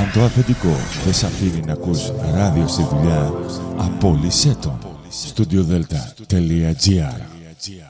Αν το αφεντικό δεν σ' αφήνει να ακούς ράδιο στη δουλειά, απόλυσέ το. studiodelta.gr Καλημέρα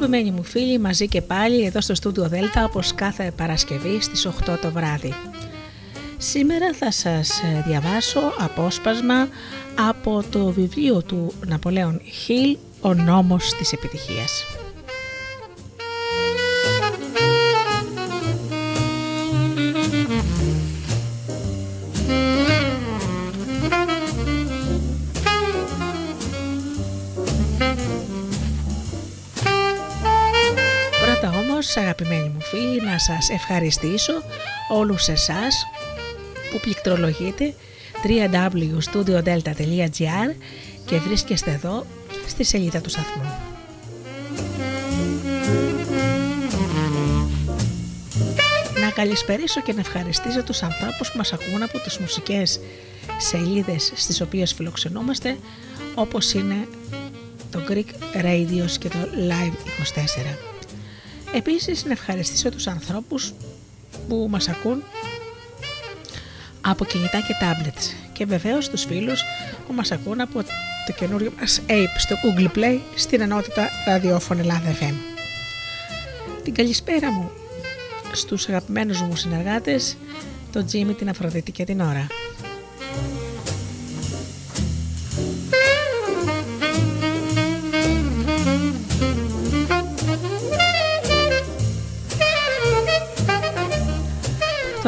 Αγαπημένοι μου φίλοι, μαζί και πάλι εδώ στο στούντιο Δέλτα όπως κάθε Παρασκευή στις 8 το βράδυ. Σήμερα θα σας διαβάσω απόσπασμα από το βιβλίο του Ναπολέον Χιλ «Ο νόμος της επιτυχίας». Αγαπημένοι μου φίλοι να σας ευχαριστήσω όλους εσάς που πληκτρολογείτε www.studiodelta.gr και βρίσκεστε εδώ στη σελίδα του σταθμού. Να καλησπερίσω και να ευχαριστήσω τους ανθρώπους που μας ακούν από τις μουσικές σελίδες στις οποίες φιλοξενούμαστε όπως είναι το Greek Radios και το Live 24. Επίσης να ευχαριστήσω τους ανθρώπους που μας ακούν από κινητά και tablets και βεβαίως τους φίλους που μας ακούν από το καινούριο μας Ape στο Google Play στην ενότητα ραδιόφωνο Ελλάδα FM. Την καλησπέρα μου στους αγαπημένους μου συνεργάτες, τον Τζίμι, την Αφροδίτη και την Ωρα.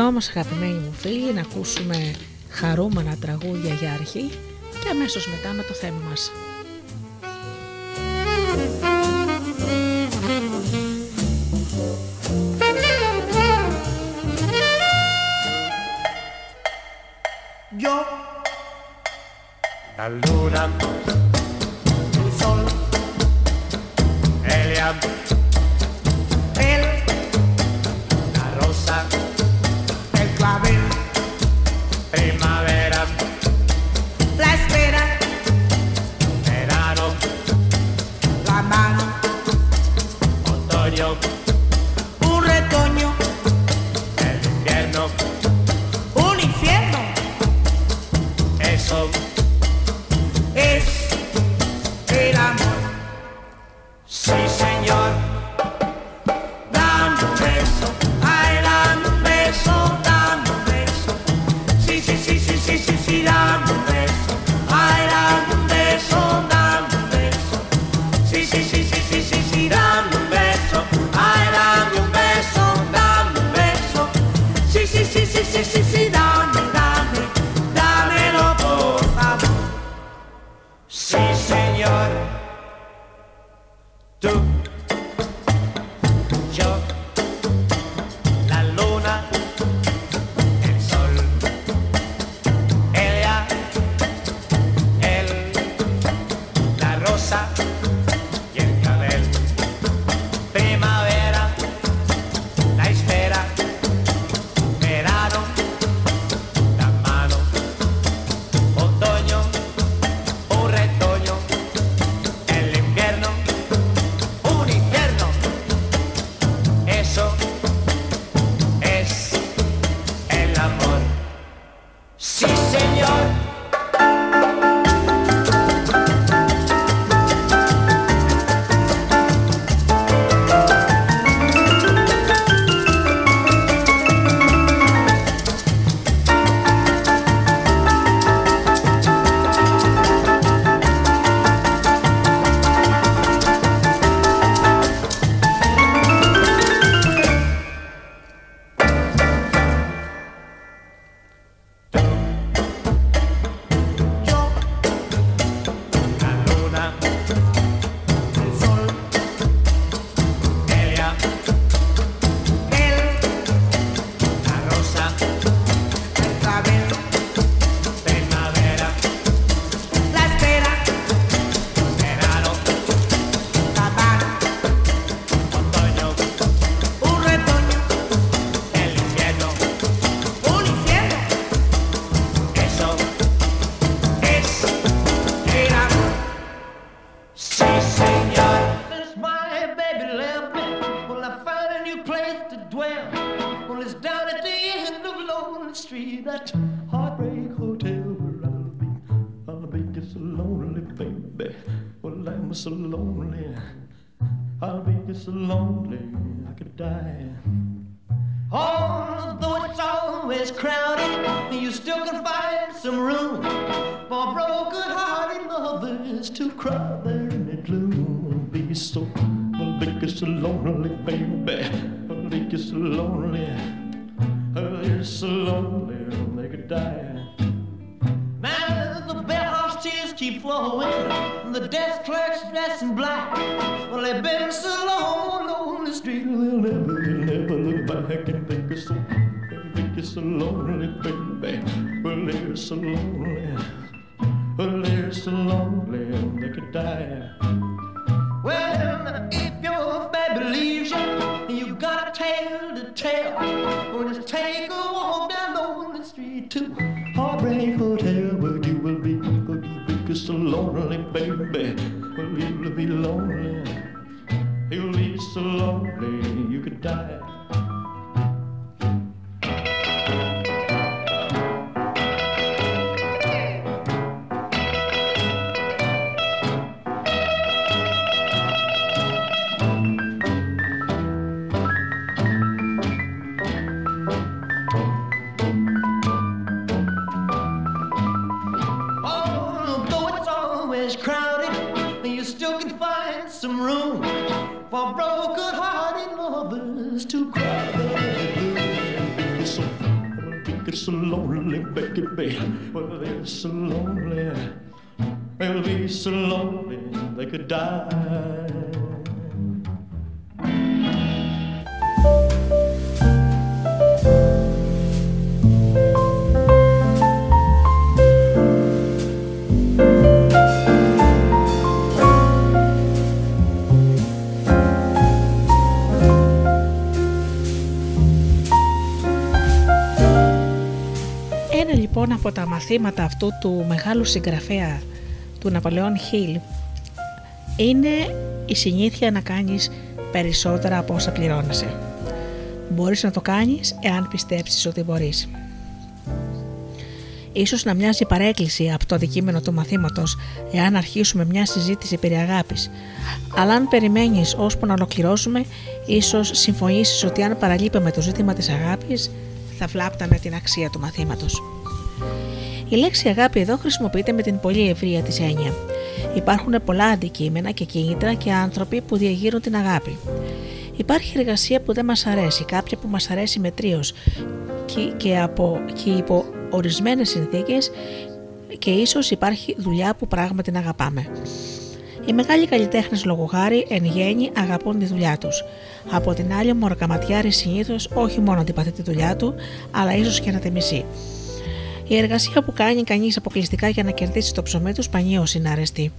Όμως αγαπημένοι μου φίλοι να ακούσουμε χαρούμενα τραγούδια για αρχή και αμέσως μετά με το θέμα μας. Yo, la luna, el sol, sí, lonely, baby. Well, you'll be lonely. You'll be so lonely you could die. They, well, they're so lonely. They'll be so lonely they could die. Από τα μαθήματα αυτού του μεγάλου συγγραφέα του Ναπολεόν Χίλ είναι η συνήθεια να κάνεις περισσότερα από όσα πληρώνεσαι. Μπορείς να το κάνεις εάν πιστέψεις ότι μπορείς. Ίσως να μοιάζει παρέκκληση από το αντικείμενο του μαθήματος εάν αρχίσουμε μια συζήτηση περί αγάπης, αλλά αν περιμένεις ώσπου να ολοκληρώσουμε, ίσως συμφωνήσεις ότι αν παραλείπαμε το ζήτημα της αγάπης, θα βλάπταμε την αξία του μαθήματος. Η λέξη αγάπη εδώ χρησιμοποιείται με την πολύ ευρεία της έννοια. Υπάρχουν πολλά αντικείμενα και κίνητρα και άνθρωποι που διαγείρουν την αγάπη. Υπάρχει εργασία που δεν μας αρέσει, κάποια που μας αρέσει μετρίως και, και, από, και υπό ορισμένες συνθήκες και ίσως υπάρχει δουλειά που πράγματι την αγαπάμε. Οι μεγάλοι καλλιτέχνες λογοχάρη εν γέννη αγαπούν τη δουλειά τους. Από την άλλη, ο μοροκαματιάρη συνήθως όχι μόνο αντιπαθεί τη δουλειά του, αλλά ίσως και να τη μισεί. Η εργασία που κάνει κανείς αποκλειστικά για να κερδίσει το ψωμί του σπανίως είναι αρεστή.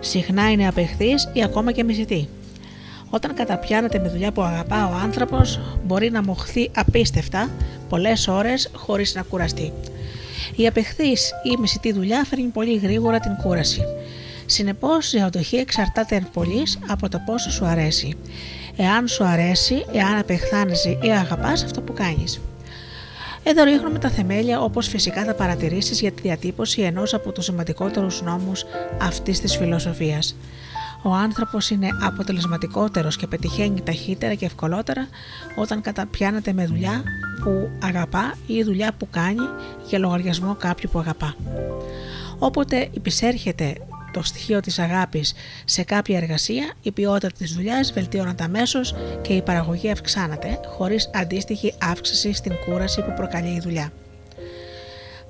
Συχνά είναι απεχθής ή ακόμα και μισητή. Όταν καταπιάνεται με δουλειά που αγαπά ο άνθρωπος, μπορεί να μοχθεί απίστευτα πολλές ώρες χωρίς να κουραστεί. Η απεχθής ή μισητή δουλειά φέρνει πολύ γρήγορα την κούραση. Συνεπώς, η αντοχή εξαρτάται εν πολύ από το πόσο σου αρέσει. Εάν σου αρέσει, εάν απεχθάνεσαι ή αγαπάς αυτό που κάνεις. Εδώ ρίχνουμε τα θεμέλια όπως φυσικά θα παρατηρήσεις για τη διατύπωση ενός από τους σημαντικότερους νόμους αυτής της φιλοσοφίας. Ο άνθρωπος είναι αποτελεσματικότερος και πετυχαίνει ταχύτερα και ευκολότερα όταν καταπιάνεται με δουλειά που αγαπά ή δουλειά που κάνει για λογαριασμό κάποιου που αγαπά. Όποτε υπησέρχεται το στοιχείο της αγάπης σε κάποια εργασία, η ποιότητα της δουλειάς βελτιώνεται αμέσως και η παραγωγή αυξάνεται, χωρίς αντίστοιχη αύξηση στην κούραση που προκαλεί η δουλειά.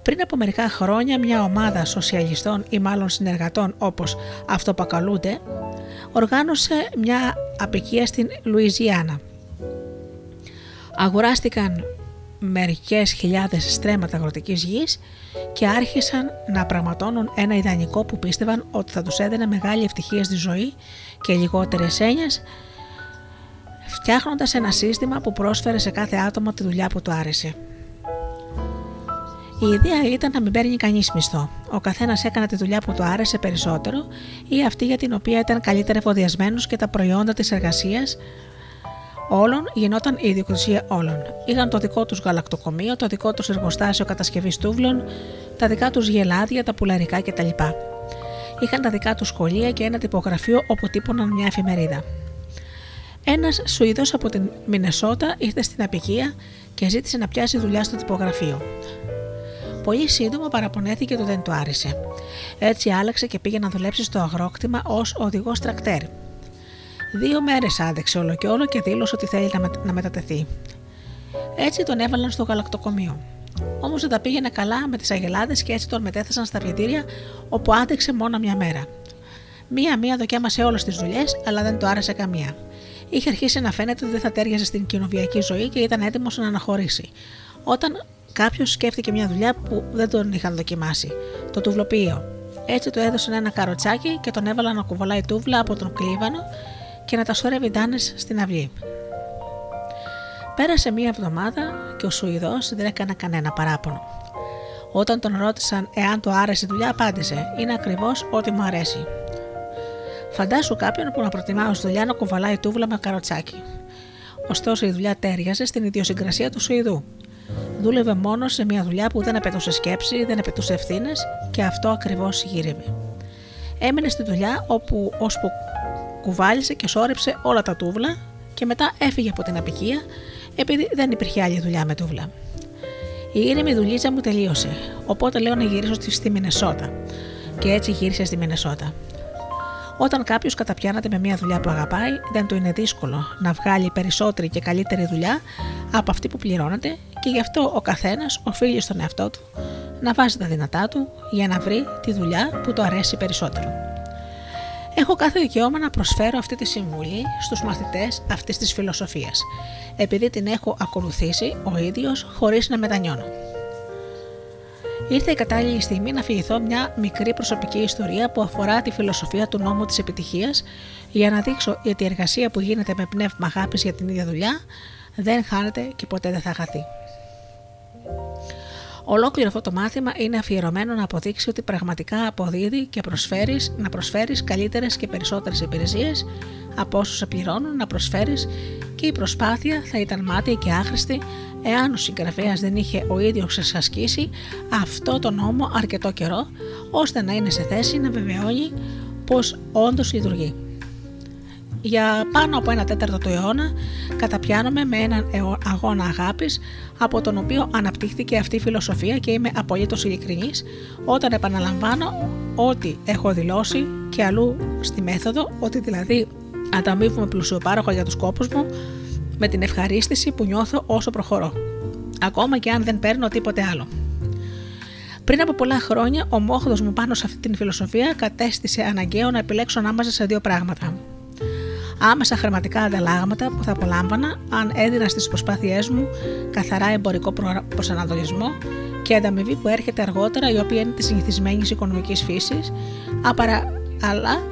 Πριν από μερικά χρόνια μια ομάδα σοσιαλιστών ή μάλλον συνεργατών όπως αυτοπακαλούνται οργάνωσε μια απικία στην Λουιζιάννα. Αγοράστηκαν μερικές χιλιάδες στρέμματα αγροτικής γης και άρχισαν να πραγματώνουν ένα ιδανικό που πίστευαν ότι θα τους έδινε μεγάλη ευτυχία στη ζωή και λιγότερες έννοιες φτιάχνοντας ένα σύστημα που πρόσφερε σε κάθε άτομο τη δουλειά που του άρεσε. Η ιδέα ήταν να μην παίρνει κανείς μισθό. Ο καθένας έκανε τη δουλειά που του άρεσε περισσότερο ή αυτή για την οποία ήταν καλύτερα εφοδιασμένος και τα προϊόντα της εργασίας όλων γινόταν η ιδιοκτησία όλων. Είχαν το δικό τους γαλακτοκομείο, το δικό τους εργοστάσιο κατασκευής τούβλων, τα δικά τους γελάδια, τα πουλαρικά κτλ. Είχαν τα δικά τους σχολεία και ένα τυπογραφείο όπου τύπωναν μια εφημερίδα. Ένας Σουηδός από την Μινεσότα ήρθε στην απικία και ζήτησε να πιάσει δουλειά στο τυπογραφείο. Πολύ σύντομα παραπονέθηκε ότι δεν του άρεσε. Έτσι άλλαξε και πήγε να δουλέψει στο αγρόκτημα ως οδηγός τρακτέρ. Δύο μέρες άντεξε όλο και όλο και δήλωσε ότι θέλει να μετατεθεί. Έτσι τον έβαλαν στο γαλακτοκομείο. Όμως δεν τα πήγαινε καλά με τις αγελάδες και έτσι τον μετέθεσαν στα βιετήρια όπου άντεξε μόνο μια μέρα. Μία-μία δοκέμασε όλες τις δουλειές, αλλά δεν του άρεσε καμία. Είχε αρχίσει να φαίνεται ότι δεν θα τέριαζε στην κοινοβιακή ζωή και ήταν έτοιμος να αναχωρήσει. Όταν κάποιος σκέφτηκε μια δουλειά που δεν τον είχαν δοκιμάσει, το τουβλοποιείο. Έτσι του έδωσαν ένα καροτσάκι και τον έβαλαν να κουβαλάει τούβλα από τον κλίβανο και να τα σωρεύει ντάνες στην αυγή. Πέρασε μία εβδομάδα και ο Σουηδός δεν έκανε κανένα παράπονο. Όταν τον ρώτησαν εάν του άρεσε η δουλειά, απάντησε: Είναι ακριβώς ό,τι μου αρέσει. Φαντάσου κάποιον που να προτιμά ω δουλειά να κουβαλάει τούβλα με καροτσάκι. Ωστόσο, η δουλειά τέριαζε στην ιδιοσυγκρασία του Σουηδού. Δούλευε μόνος σε μια δουλειά που δεν απαιτούσε σκέψη, δεν απαιτούσε ευθύνες και αυτό ακριβώς γύρευε. Έμεινε στη δουλειά όπου, ώσπου κουβάλισε και σόρεψε όλα τα τούβλα και μετά έφυγε από την απικία επειδή δεν υπήρχε άλλη δουλειά με τούβλα. Η ήρεμη δουλίτσα μου τελείωσε, οπότε λέω να γυρίσω στη Μινεσότα. Και έτσι γύρισε στη Μινεσότα. Όταν κάποιος καταπιάνεται με μια δουλειά που αγαπάει, δεν του είναι δύσκολο να βγάλει περισσότερη και καλύτερη δουλειά από αυτή που πληρώνεται και γι' αυτό ο καθένας οφείλει στον εαυτό του να βάζει τα δυνατά του για να βρει τη δουλειά που του αρέσει περισσότερο. Έχω κάθε δικαίωμα να προσφέρω αυτή τη συμβουλή στους μαθητές αυτής της φιλοσοφίας, επειδή την έχω ακολουθήσει ο ίδιος χωρίς να μετανιώνω. Ήρθε η κατάλληλη στιγμή να αφηγηθώ μια μικρή προσωπική ιστορία που αφορά τη φιλοσοφία του νόμου της επιτυχίας για να δείξω ότι η εργασία που γίνεται με πνεύμα αγάπης για την ίδια δουλειά δεν χάνεται και ποτέ δεν θα χαθεί. Ολόκληρο αυτό το μάθημα είναι αφιερωμένο να αποδείξει ότι πραγματικά αποδίδει και προσφέρεις, να προσφέρεις καλύτερες και περισσότερες υπηρεσίες από όσους σε πληρώνουν να προσφέρεις και η προσπάθεια θα ήταν μάτια και άχρηστη εάν ο συγγραφέας δεν είχε ο ίδιος εξασκήσει αυτό το νόμο αρκετό καιρό ώστε να είναι σε θέση να βεβαιώνει πως όντως λειτουργεί. Για πάνω από ένα τέταρτο του αιώνα καταπιάνομαι με έναν αγώνα αγάπης από τον οποίο αναπτύχθηκε αυτή η φιλοσοφία και είμαι απολύτως ειλικρινής όταν επαναλαμβάνω ότι έχω δηλώσει και αλλού στη μέθοδο ότι δηλαδή ανταμείβουμε πλουσιοπάροχο για τους κόπους μου με την ευχαρίστηση που νιώθω όσο προχωρώ. Ακόμα και αν δεν παίρνω τίποτε άλλο. Πριν από πολλά χρόνια, ο μόχδος μου πάνω σε αυτή την φιλοσοφία κατέστησε αναγκαίο να επιλέξω ανάμεσα σε δύο πράγματα άμεσα χρηματικά ανταλλάγματα που θα απολάμβανα αν έδινα στις προσπάθειές μου καθαρά εμπορικό προσανατολισμό και ανταμοιβή που έρχεται αργότερα η οποία είναι της συνηθισμένης οικονομικής φύσης, αλλά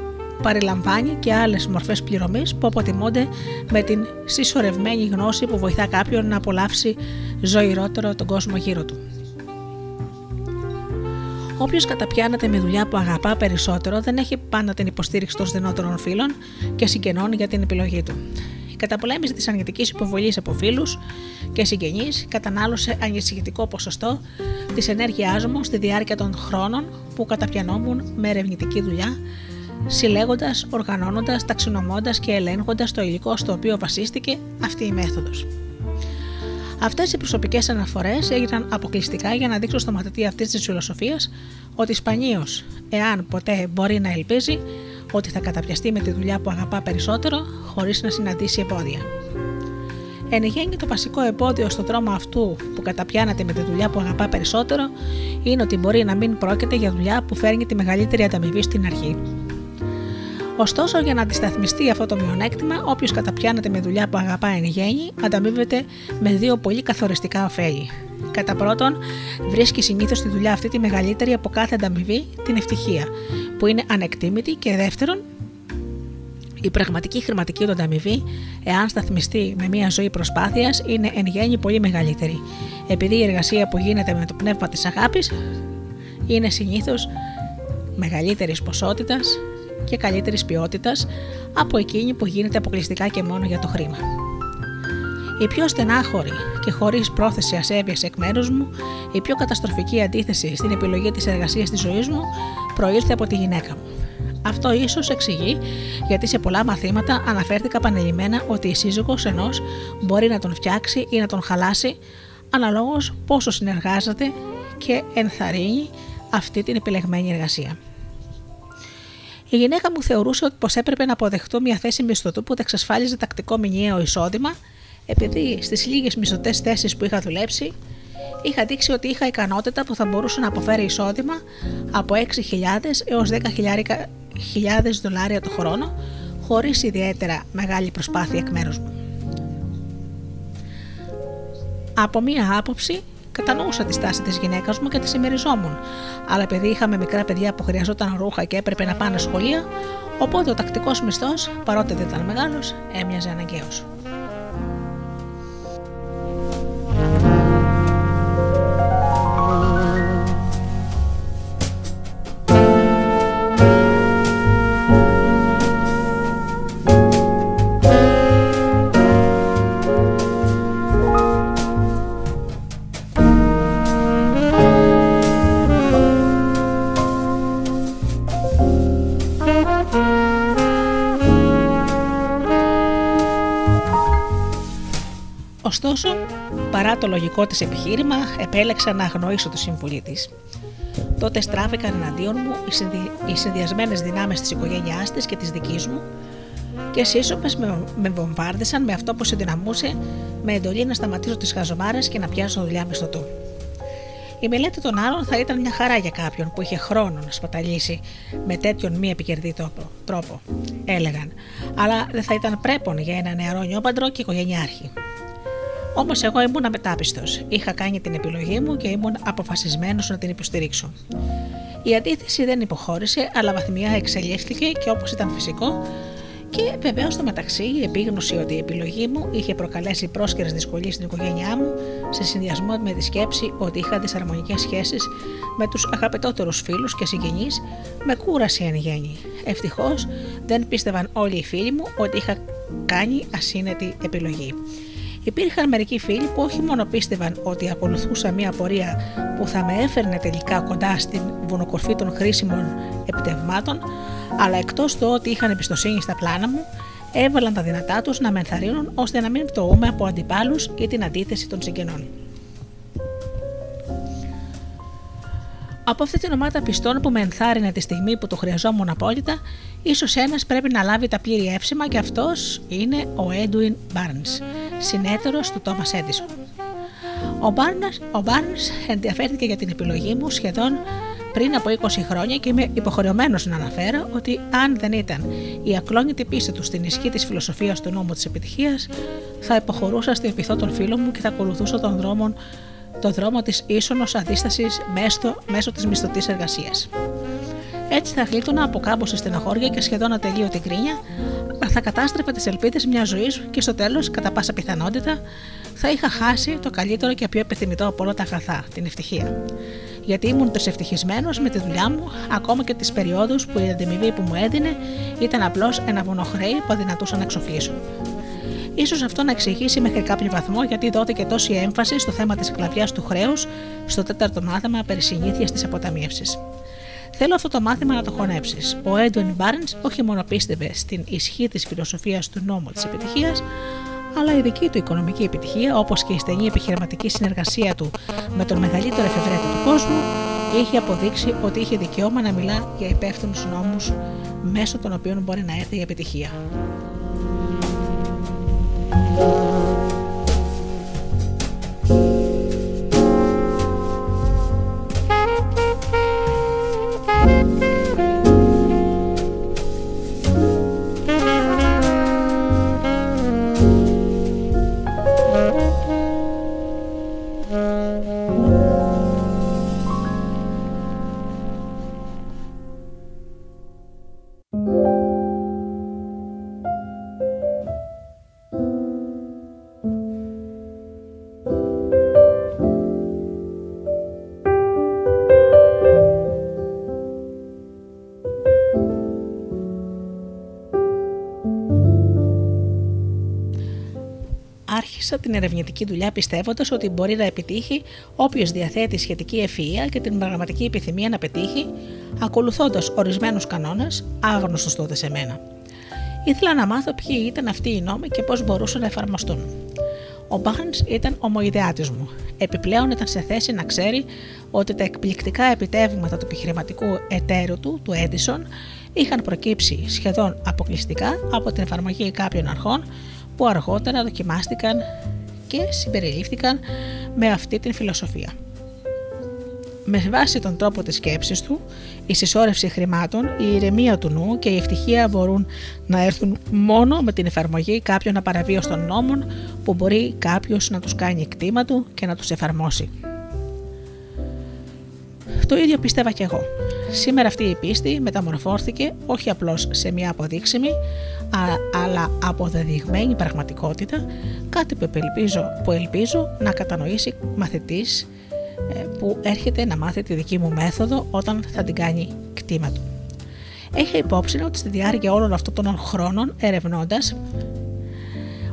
παριλαμβάνει και άλλες μορφές πληρωμής που αποτιμώνται με την συσσωρευμένη γνώση που βοηθά κάποιον να απολαύσει ζωηρότερο τον κόσμο γύρω του. Όποιος καταπιάνεται με δουλειά που αγαπά περισσότερο δεν έχει πάντα την υποστήριξη των στενότερων φίλων και συγγενών για την επιλογή του. καταπολέμηση της αρνητικής υποβολής από φίλους και συγγενείς κατανάλωσε ανησυχητικό ποσοστό της ενέργειάς μου στη διάρκεια των χρόνων που καταπιανόμουν με ερευνητική δουλειά, συλλέγοντας, οργανώνοντας, ταξινομώντας και ελέγχοντας το υλικό στο οποίο βασίστηκε αυτή η μέθοδος. Αυτές οι προσωπικές αναφορές έγιναν αποκλειστικά για να δείξω στο μαθητή αυτής της φιλοσοφίας ότι σπανίως, εάν ποτέ μπορεί να ελπίζει, ότι θα καταπιαστεί με τη δουλειά που αγαπά περισσότερο, χωρίς να συναντήσει εμπόδια. Εν γέννη, το βασικό εμπόδιο στον δρόμο αυτού που καταπιάνεται με τη δουλειά που αγαπά περισσότερο είναι ότι μπορεί να μην πρόκειται για δουλειά που φέρνει τη μεγαλύτερη ανταμοιβή στην αρχή. Ωστόσο, για να αντισταθμιστεί αυτό το μειονέκτημα, όποιος καταπιάνεται με δουλειά που αγαπά εν γέννη, ανταμείβεται με δύο πολύ καθοριστικά ωφέλη. Κατά πρώτον, βρίσκει συνήθως στη δουλειά αυτή τη μεγαλύτερη από κάθε ανταμοιβή, την ευτυχία, που είναι ανεκτήμητη, και δεύτερον, η πραγματική χρηματική του ανταμοιβή, εάν σταθμιστεί με μια ζωή προσπάθειας, είναι εν γέννη πολύ μεγαλύτερη, επειδή η εργασία που γίνεται με το πνεύμα της αγάπης είναι συνήθως μεγαλύτερης ποσότητας και καλύτερης ποιότητας από εκείνη που γίνεται αποκλειστικά και μόνο για το χρήμα. Η πιο στενάχωρη και χωρίς πρόθεση ασέβειας εκ μέρους μου, η πιο καταστροφική αντίθεση στην επιλογή της εργασίας της ζωής μου προήλθε από τη γυναίκα μου. Αυτό ίσως εξηγεί γιατί σε πολλά μαθήματα αναφέρθηκα πανελειμμένα ότι η σύζυγος ενός μπορεί να τον φτιάξει ή να τον χαλάσει αναλόγως πόσο συνεργάζεται και ενθαρρύνει αυτή την επιλεγμένη εργασία. Η γυναίκα μου θεωρούσε πως έπρεπε να αποδεχτώ μια θέση μισθωτού που θα εξασφάλιζε τακτικό μηνιαίο εισόδημα, επειδή στις λίγες μισθωτές θέσεις που είχα δουλέψει, είχα δείξει ότι είχα ικανότητα που θα μπορούσε να αποφέρει εισόδημα από 6.000 έως 10.000 δολάρια το χρόνο, χωρίς ιδιαίτερα μεγάλη προσπάθεια εκ μέρους μου. Από μία άποψη, Κατανοούσα τη στάση της γυναίκας μου και τη συμμεριζόμουν, αλλά επειδή είχαμε μικρά παιδιά που χρειαζόταν ρούχα και έπρεπε να πάνε σχολεία, οπότε ο τακτικός μισθός, παρότι δεν ήταν μεγάλος, έμοιαζε αναγκαίος. Παρά το λογικό της επιχείρημα, επέλεξα να αγνοήσω τη συμβουλή της. Τότε στράφηκαν εναντίον μου οι, συνδυ... οι συνδυασμένες δυνάμεις της οικογένειάς της και της δικής μου και σύσσωμε με, με βομβάρδισαν με αυτό που συνδυναμούσε με εντολή να σταματήσω τις χαζομάρες και να πιάσω δουλειά μισθωτού. Η μελέτη των άλλων θα ήταν μια χαρά για κάποιον που είχε χρόνο να σπαταλήσει με τέτοιον μη επικερδή τρόπο, έλεγαν, αλλά δεν θα ήταν πρέπον για ένα νεαρό νιόπαντρο και οικογενειάρχη. Όμω εγώ ήμουν αμετάπιστο. Είχα κάνει την επιλογή μου και ήμουν αποφασισμένος να την υποστηρίξω. Η αντίθεση δεν υποχώρησε, αλλά βαθμιά εξελίχθηκε και όπως ήταν φυσικό, και βεβαίως στο μεταξύ η επίγνωση ότι η επιλογή μου είχε προκαλέσει πρόσκαιρες δυσκολίες στην οικογένειά μου, σε συνδυασμό με τη σκέψη ότι είχα δυσαρμονικές σχέσεις με τους αγαπητότερους φίλους και συγγενείς, με κούρασε εν γέννη. Ευτυχώς δεν πίστευαν όλοι οι φίλοι μου ότι είχα κάνει ασύνετη επιλογή. Υπήρχαν μερικοί φίλοι που όχι μόνο πίστευαν ότι ακολουθούσα μια πορεία που θα με έφερνε τελικά κοντά στην βουνοκορφή των χρήσιμων επιτευγμάτων, αλλά εκτός του ότι είχαν εμπιστοσύνη στα πλάνα μου, έβαλαν τα δυνατά τους να με ενθαρρύνουν ώστε να μην πτωούμε από αντιπάλους ή την αντίθεση των συγγενών. Από αυτή την ομάδα πιστών που με ενθάρρυνε τη στιγμή που το χρειαζόμουν απόλυτα, ίσως ένας πρέπει να λάβει τα πλήρη εύσημα και αυτός είναι ο Edwin Barnes, συνέτερος του Thomas Edison. Ο Barnes, ο Barnes ενδιαφέρθηκε για την επιλογή μου σχεδόν πριν από 20 χρόνια και είμαι υποχρεωμένος να αναφέρω ότι αν δεν ήταν η ακλόνητη πίστη του στην ισχύ της φιλοσοφίας του νόμου της επιτυχίας, θα υποχωρούσα στην πειθό των φίλων μου και θα ακολουθούσα τον δρόμο το δρόμο της ίσονος αντίστασης μέσω, μέσω της μισθωτής εργασίας. Έτσι θα γλίτωνα από κάμποσα στεναχώρια και σχεδόν ατελείωτη κρίνια, θα κατάστρεφα τις ελπίδες μιας ζωής και στο τέλος, κατά πάσα πιθανότητα, θα είχα χάσει το καλύτερο και πιο επιθυμητό από όλα τα αγαθά, την ευτυχία. Γιατί ήμουν τρισευτυχισμένος με τη δουλειά μου, ακόμα και τις περιόδους που η αντιμοιβή που μου έδινε ήταν απλώς ένα βονοχρέι που αδυνατούσα να εξοφλήσω. Ίσως αυτό να εξηγήσει μέχρι κάποιο βαθμό γιατί δόθηκε τόση έμφαση στο θέμα της σκλαβιά του χρέους στο τέταρτο μάθημα περί συνήθειας της αποταμίευσης. Θέλω αυτό το μάθημα να το χωνέψεις. Ο Έντουιν Μπάρν όχι μόνο πίστευε στην ισχύ της φιλοσοφίας του νόμου της επιτυχίας, αλλά η δική του οικονομική επιτυχία, όπως και η στενή επιχειρηματική συνεργασία του με τον μεγαλύτερο εφευρέτη του κόσμου, είχε αποδείξει ότι είχε δικαίωμα να μιλά για υπεύθυνους νόμους μέσω των οποίων μπορεί να έρθει η επιτυχία. love. Την ερευνητική δουλειά πιστεύοντας ότι μπορεί να επιτύχει όποιος διαθέτει σχετική ευφυα και την πραγματική επιθυμία να πετύχει, ακολουθώντας ορισμένους κανόνες, άγνωστου τότε σε μένα. Ήθελα να μάθω ποιοι ήταν αυτοί οι νόμοι και πώς μπορούσαν να εφαρμοστούν. Ο Μπάρν ήταν ομοειδεάτη μου. Επιπλέον ήταν σε θέση να ξέρει ότι τα εκπληκτικά επιτεύγματα του επιχειρηματικού εταίρου του, του Έντισον, είχαν προκύψει σχεδόν αποκλειστικά από την εφαρμογή κάποιων αρχών που αργότερα δοκιμάστηκαν και συμπεριλήφθηκαν με αυτή την φιλοσοφία. Με βάση τον τρόπο της σκέψης του, η συσσόρευση χρημάτων, η ηρεμία του νου και η ευτυχία μπορούν να έρθουν μόνο με την εφαρμογή κάποιων απαραβίωστων νόμων που μπορεί κάποιος να τους κάνει κτήμα του και να τους εφαρμόσει. Το ίδιο πίστευα κι εγώ. Σήμερα αυτή η πίστη μεταμορφώθηκε όχι απλώς σε μια αποδείξιμη, αλλά αποδεδειγμένη πραγματικότητα, κάτι που ελπίζω, που ελπίζω να κατανοήσει μαθητής ε, που έρχεται να μάθει τη δική μου μέθοδο όταν θα την κάνει κτήμα του. Έχει υπόψη ότι στη διάρκεια όλων αυτών των χρόνων ερευνώντας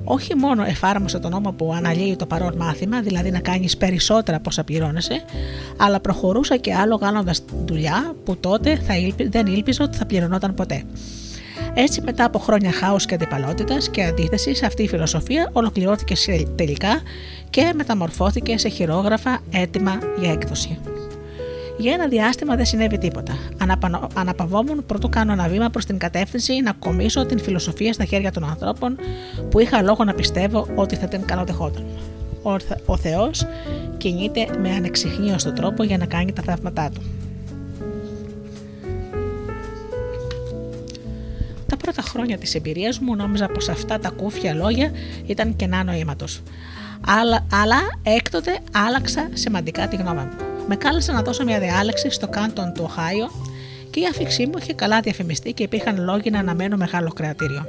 όχι μόνο εφάρμοσε τον νόμο που αναλύει το παρόν μάθημα, δηλαδή να κάνεις περισσότερα από όσα πληρώνεσαι, αλλά προχωρούσα και άλλο κάνοντας δουλειά που τότε θα δεν ήλπιζα ότι θα πληρωνόταν ποτέ. Έτσι, μετά από χρόνια χάους και αντιπαλότητας και αντίθεση, αυτή η φιλοσοφία ολοκληρώθηκε τελικά και μεταμορφώθηκε σε χειρόγραφα έτοιμα για έκδοση. Για ένα διάστημα δεν συνέβη τίποτα. Αναπαυόμουν πρωτού κάνω ένα βήμα προς την κατεύθυνση να κομίσω την φιλοσοφία στα χέρια των ανθρώπων που είχα λόγο να πιστεύω ότι θα την καλοδεχόταν. Ο Θεός κινείται με ανεξιχνίωστο τρόπο για να κάνει τα θαύματά του. Τα πρώτα χρόνια της εμπειρίας μου νόμιζα πως αυτά τα κούφια λόγια ήταν κενά νοήματος. Αλλά, αλλά έκτοτε άλλαξα σημαντικά τη γνώμη μου με κάλεσαν να δώσω μια διάλεξη στο κάντον του Οχάιο και η άφηξή μου είχε καλά διαφημιστεί και υπήρχαν λόγοι να αναμένω μεγάλο κρατήριο.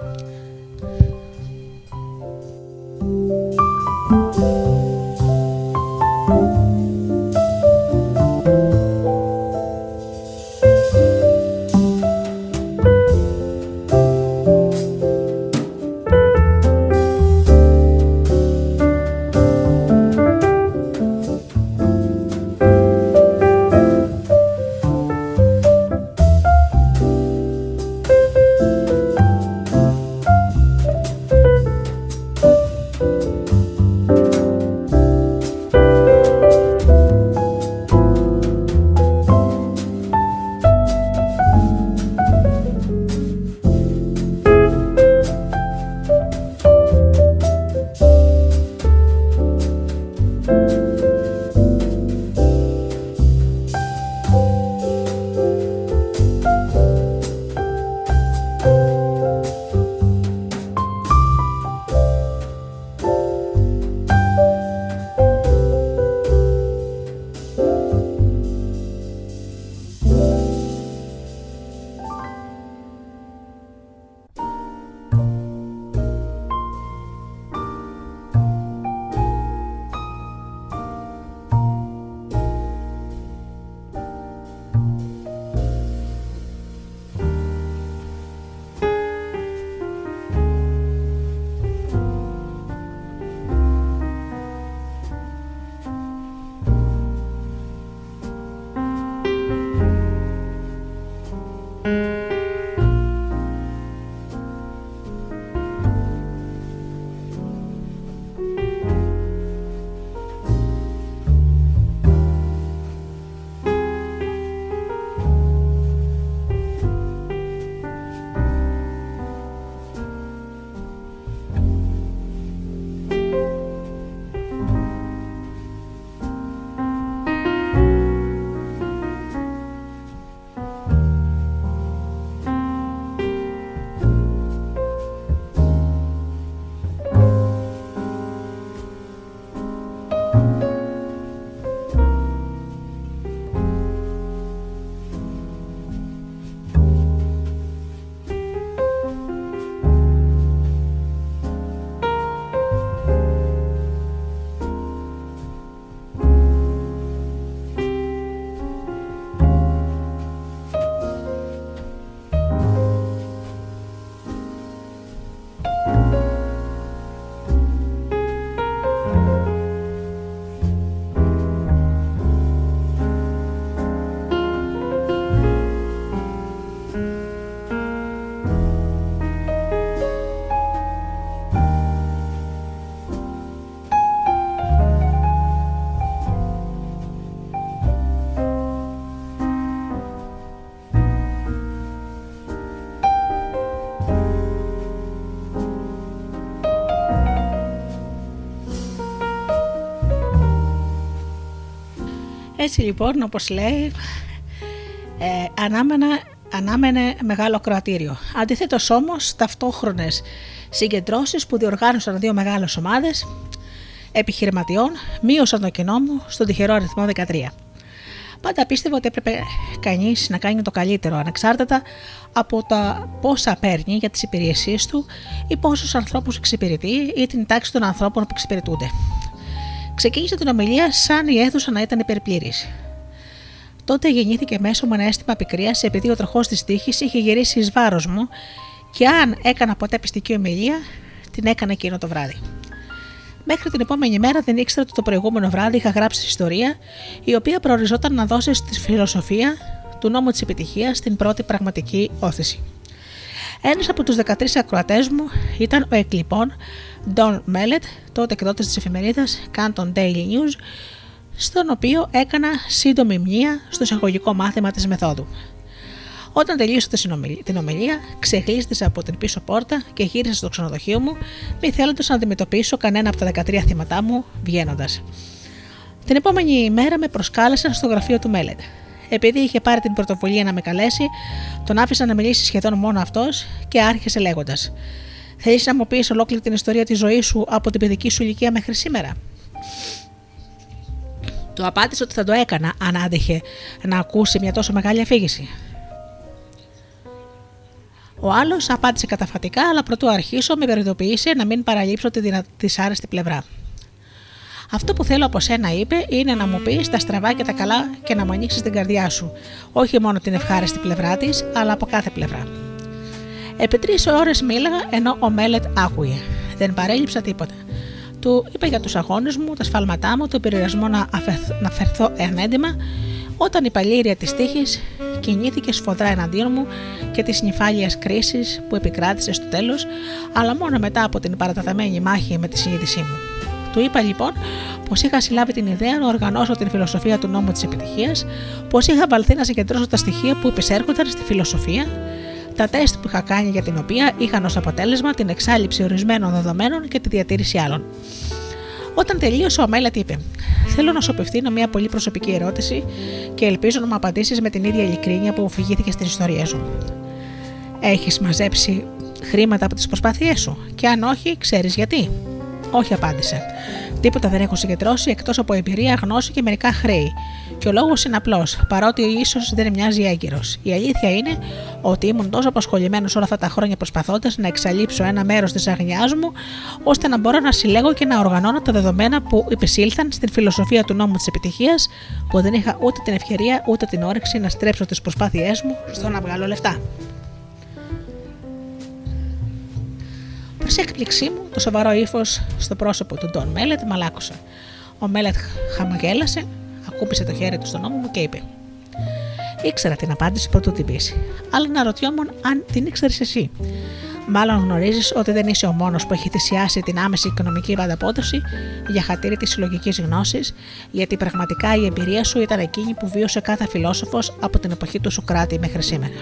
Έτσι λοιπόν, όπως λέει, ε, ανάμενα, ανάμενε μεγάλο κρατήριο. Αντιθέτως όμως, ταυτόχρονες συγκεντρώσεις που διοργάνωσαν δύο μεγάλες ομάδες επιχειρηματιών μείωσαν το κοινό μου στον τυχερό αριθμό 13. Πάντα πίστευα ότι έπρεπε κανείς να κάνει το καλύτερο, ανεξάρτητα από τα πόσα παίρνει για τις υπηρεσίες του ή πόσους ανθρώπους εξυπηρετεί ή την τάξη των ανθρώπων που εξυπηρετούνται. Ξεκίνησε την ομιλία σαν η αίθουσα να ήταν υπερπλήρης. Τότε γεννήθηκε μέσω μου ένα αίσθημα πικρίας επειδή ο τροχός της τύχης είχε γυρίσει εις βάρος μου και αν έκανα ποτέ πιστική ομιλία, την έκανα εκείνο το βράδυ. Μέχρι την επόμενη μέρα δεν ήξερα ότι το προηγούμενο βράδυ είχα γράψει ιστορία η οποία προοριζόταν να δώσει στη φιλοσοφία του νόμου της επιτυχίας την πρώτη πραγματική όθηση. Ένας από τους 13 ακροατές μου ήταν ο εκλειπών Don Mellet, τότε εκδότης της εφημερίδας Canton Daily News, στον οποίο έκανα σύντομη μνήμα στο εισαγωγικό μάθημα της μεθόδου. Όταν τελείωσα την ομιλία, ξεχλίστησα από την πίσω πόρτα και γύρισα στο ξενοδοχείο μου, μη θέλοντας να αντιμετωπίσω κανένα από τα 13 θύματά μου βγαίνοντας. Την επόμενη μέρα με προσκάλεσαν στο γραφείο του Μέλετ. Επειδή είχε πάρει την πρωτοβουλία να με καλέσει, τον άφησα να μιλήσει σχεδόν μόνο αυτός και άρχισε λέγοντας: Θέλει να μου πεις ολόκληρη την ιστορία της ζωής σου από την παιδική σου ηλικία μέχρι σήμερα. Του απάντησε ότι θα το έκανα αν άντεχε να ακούσει μια τόσο μεγάλη αφήγηση. Ο άλλος απάντησε καταφατικά, αλλά πρωτού αρχίσω με περιοδοποίησε να μην παραλείψω τη δυσάρεστη πλευρά. Αυτό που θέλω από σένα, είπε, είναι να μου πεις τα στραβά και τα καλά και να μου ανοίξεις την καρδιά σου. Όχι μόνο την ευχάριστη πλευρά της, αλλά από κάθε πλευρά. Επί τρεις ώρες μίλαγα ενώ ο Μέλετ άκουγε. Δεν παρέλειψα τίποτα. Του είπα για τους αγώνες μου, τα σφάλματά μου, το περιορισμό να, να φερθώ ανέντιμα, όταν η παλήρια της τύχης κινήθηκε σφοδρά εναντίον μου και τη νυφάλια κρίση που επικράτησε στο τέλος, αλλά μόνο μετά από την παραταταμένη μάχη με τη συνείδησή μου. Του είπα λοιπόν πως είχα συλλάβει την ιδέα να οργανώσω την φιλοσοφία του νόμου της επιτυχίας, πως είχα βαλθεί να συγκεντρώσω τα στοιχεία που υπησέρχονταν στη φιλοσοφία, τα τεστ που είχα κάνει για την οποία είχαν ως αποτέλεσμα την εξάλληψη ορισμένων δεδομένων και τη διατήρηση άλλων. Όταν τελείωσε, ο Μέλετ είπε: Θέλω να σου απευθύνω μια πολύ προσωπική ερώτηση και ελπίζω να μου απαντήσεις με την ίδια ειλικρίνεια που φυγήθηκε στην ιστορία σου. Έχεις μαζέψει χρήματα από τις προσπάθειές σου, και αν όχι, ξέρεις γιατί. Όχι, απάντησε. Τίποτα δεν έχω συγκεντρώσει εκτός από εμπειρία, γνώση και μερικά χρέη. Και ο λόγος είναι απλός, παρότι ίσως δεν μοιάζει έγκυρος. Η αλήθεια είναι ότι ήμουν τόσο απασχολημένος όλα αυτά τα χρόνια προσπαθώντας να εξαλείψω ένα μέρος της αγνιάς μου, ώστε να μπορώ να συλλέγω και να οργανώνω τα δεδομένα που υπησύλθαν στην φιλοσοφία του νόμου της επιτυχίας, που δεν είχα ούτε την ευκαιρία ούτε την όρεξη να στρέψω τις προσπάθειές μου στο να βγάλω λεφτά. Προ έκπληξή μου, το σοβαρό ύφος στο πρόσωπο του Ντόν Μέλετ μαλάκωσε. Ο Μέλετ χαμογέλασε, ακούπησε το χέρι του στον ώμο μου και είπε: Ήξερα την απάντηση πρωτού την πεις, αλλά να ρωτιόμουν αν την ήξερες εσύ. Μάλλον γνωρίζεις ότι δεν είσαι ο μόνος που έχει θυσιάσει την άμεση οικονομική ανταπόδοση για χατήρι της συλλογικής γνώσης, γιατί πραγματικά η εμπειρία σου ήταν εκείνη που βίωσε κάθε φιλόσοφος από την εποχή του Σουκράτη μέχρι σήμερα.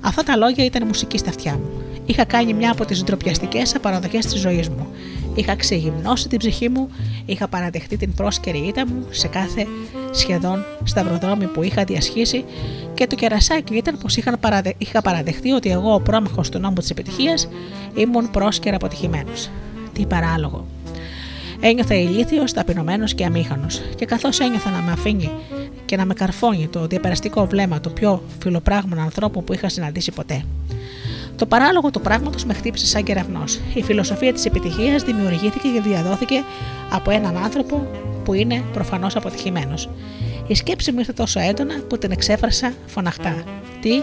Αυτά τα λόγια ήταν μουσική στα αυτιά μου. Είχα κάνει μια από τις ντροπιαστικές απαραδοχές της ζωής μου. Είχα ξεγυμνώσει την ψυχή μου, είχα παραδεχτεί την πρόσκαιρη ήττα μου σε κάθε σχεδόν σταυροδρόμι που είχα διασχίσει και το κερασάκι ήταν πως είχα παραδεχτεί ότι εγώ, ο πρόμαχος του νόμου της επιτυχίας, ήμουν πρόσκαιρα αποτυχημένος. Τι παράλογο. Ένιωθα ηλίθιος, ταπεινωμένος και αμήχανος, και καθώς ένιωθα να με αφήνει και να με καρφώνει το διαπεραστικό βλέμμα του πιο φιλοπράγμων ανθρώπου που είχα συναντήσει ποτέ. Το παράλογο του πράγματος με χτύπησε σαν κεραυνός. Η φιλοσοφία της επιτυχίας δημιουργήθηκε και διαδόθηκε από έναν άνθρωπο που είναι προφανώς αποτυχημένος. Η σκέψη μου ήρθε τόσο έντονα που την εξέφρασα φωναχτά. Τι,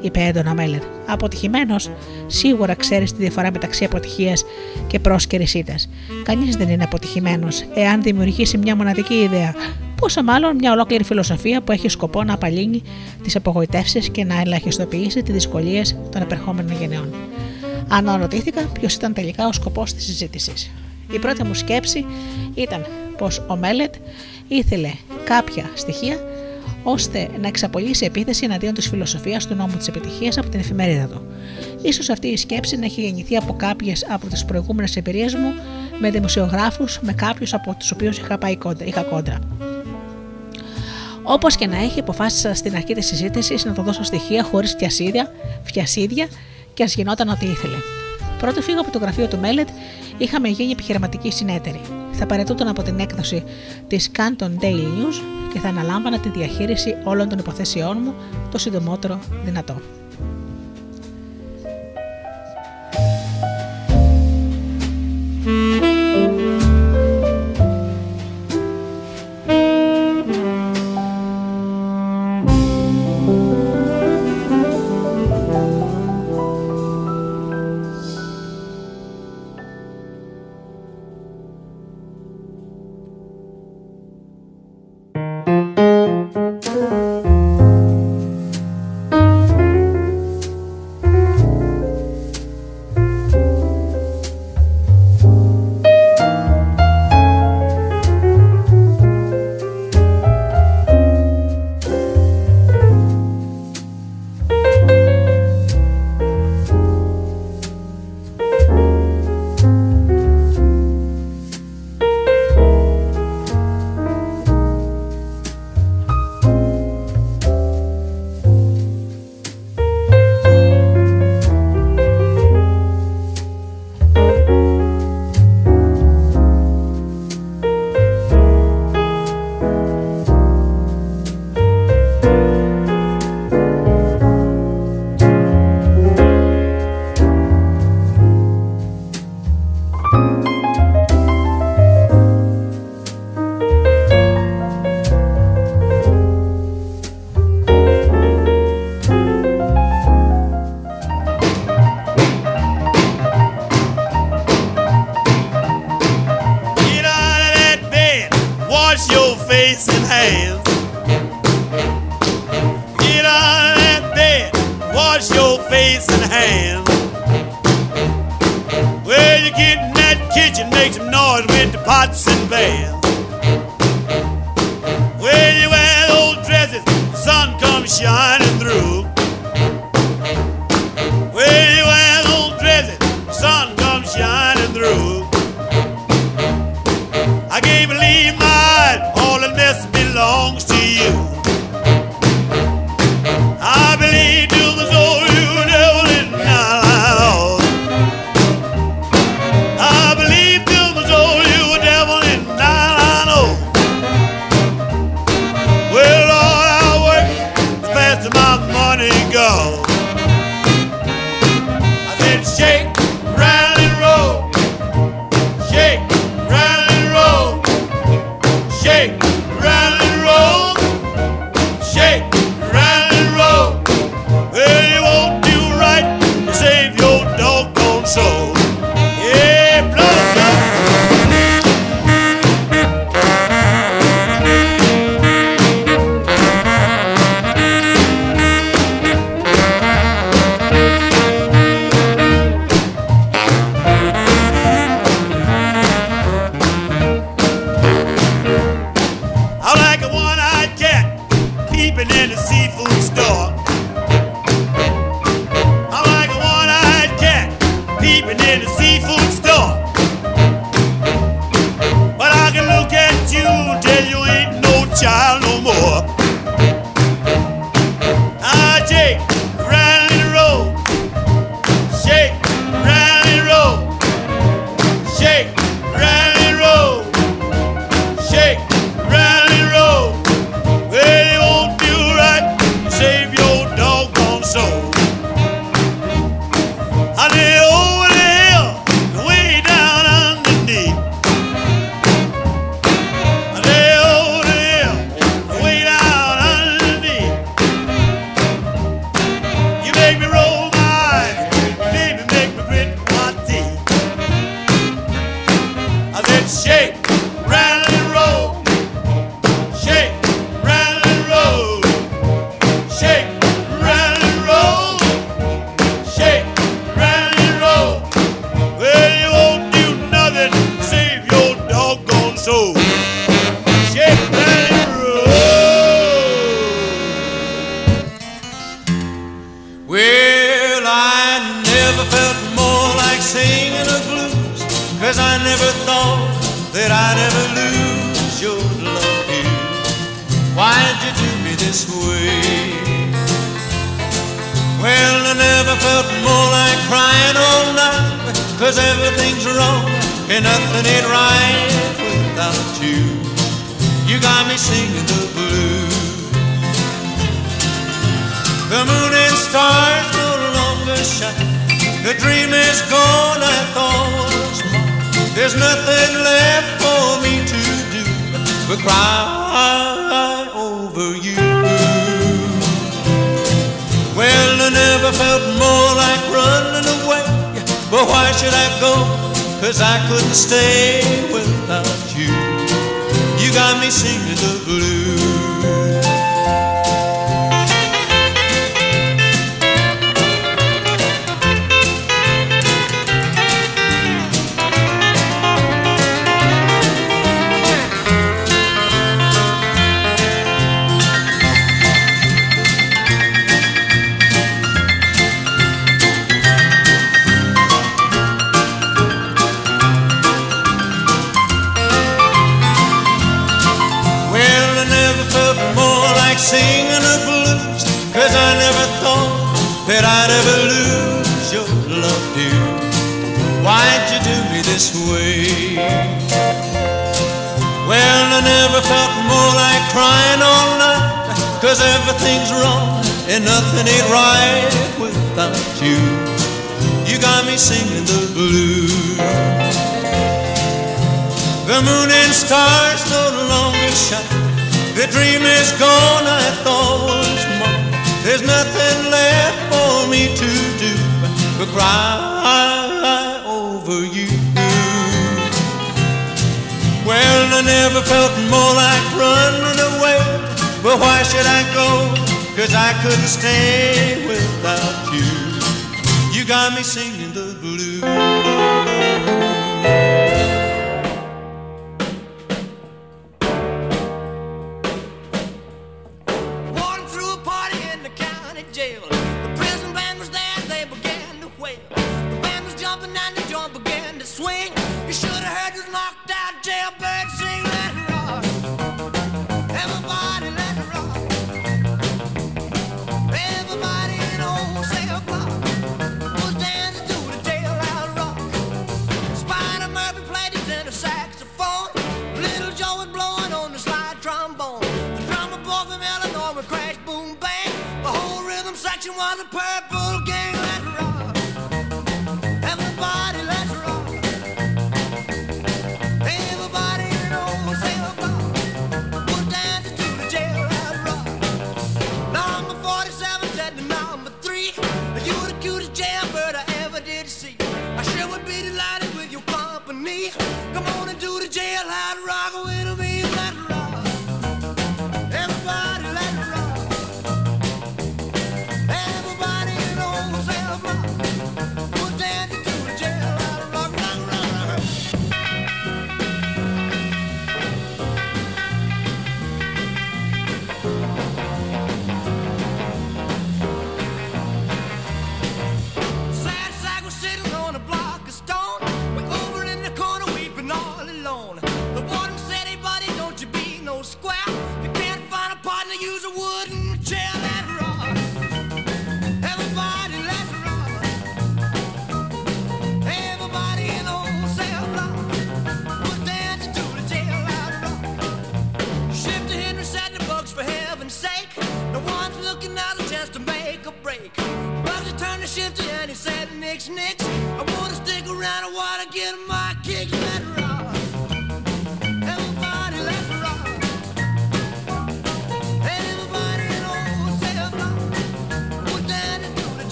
είπε έντονα Μέλερ. Αποτυχημένος, σίγουρα ξέρεις τη διαφορά μεταξύ αποτυχίας και πρόσκαιρης ήττας. Κανείς δεν είναι αποτυχημένος εάν δημιουργήσει μια μοναδική ιδέα, πόσο μάλλον μια ολόκληρη φιλοσοφία που έχει σκοπό να απαλύνει τις απογοητεύσεις και να ελαχιστοποιήσει τις δυσκολίες των επερχόμενων γενεών. Αναρωτήθηκα ποιος ήταν τελικά ο σκοπός της συζήτησης. Η πρώτη μου σκέψη ήταν πως ο Μέλετ ήθελε κάποια στοιχεία ώστε να εξαπολύσει επίθεση εναντίον της φιλοσοφίας του νόμου της επιτυχίας από την εφημερίδα του. σω αυτή η σκέψη να έχει γεννηθεί από κάποιες από τις προηγούμενες εμπειρίες μου με δημοσιογράφους, με κάποιους από τους οποίους είχα πάει κόντρα. Είχα κόντρα. Όπως και να έχει, αποφάσισα στην αρχή της συζήτησης να το δώσω στοιχεία χωρίς φιασίδια, φιασίδια και ας γινόταν ό,τι ήθελε. Πρώτο φύγω από το γραφείο του Μέλετ, είχαμε γίνει επιχειρηματική συνέτεροι. Θα παρετούνταν από την έκδοση της Canton Daily News και θα αναλάμβανα τη διαχείριση όλων των υποθέσεών μου το συντομότερο δυνατό.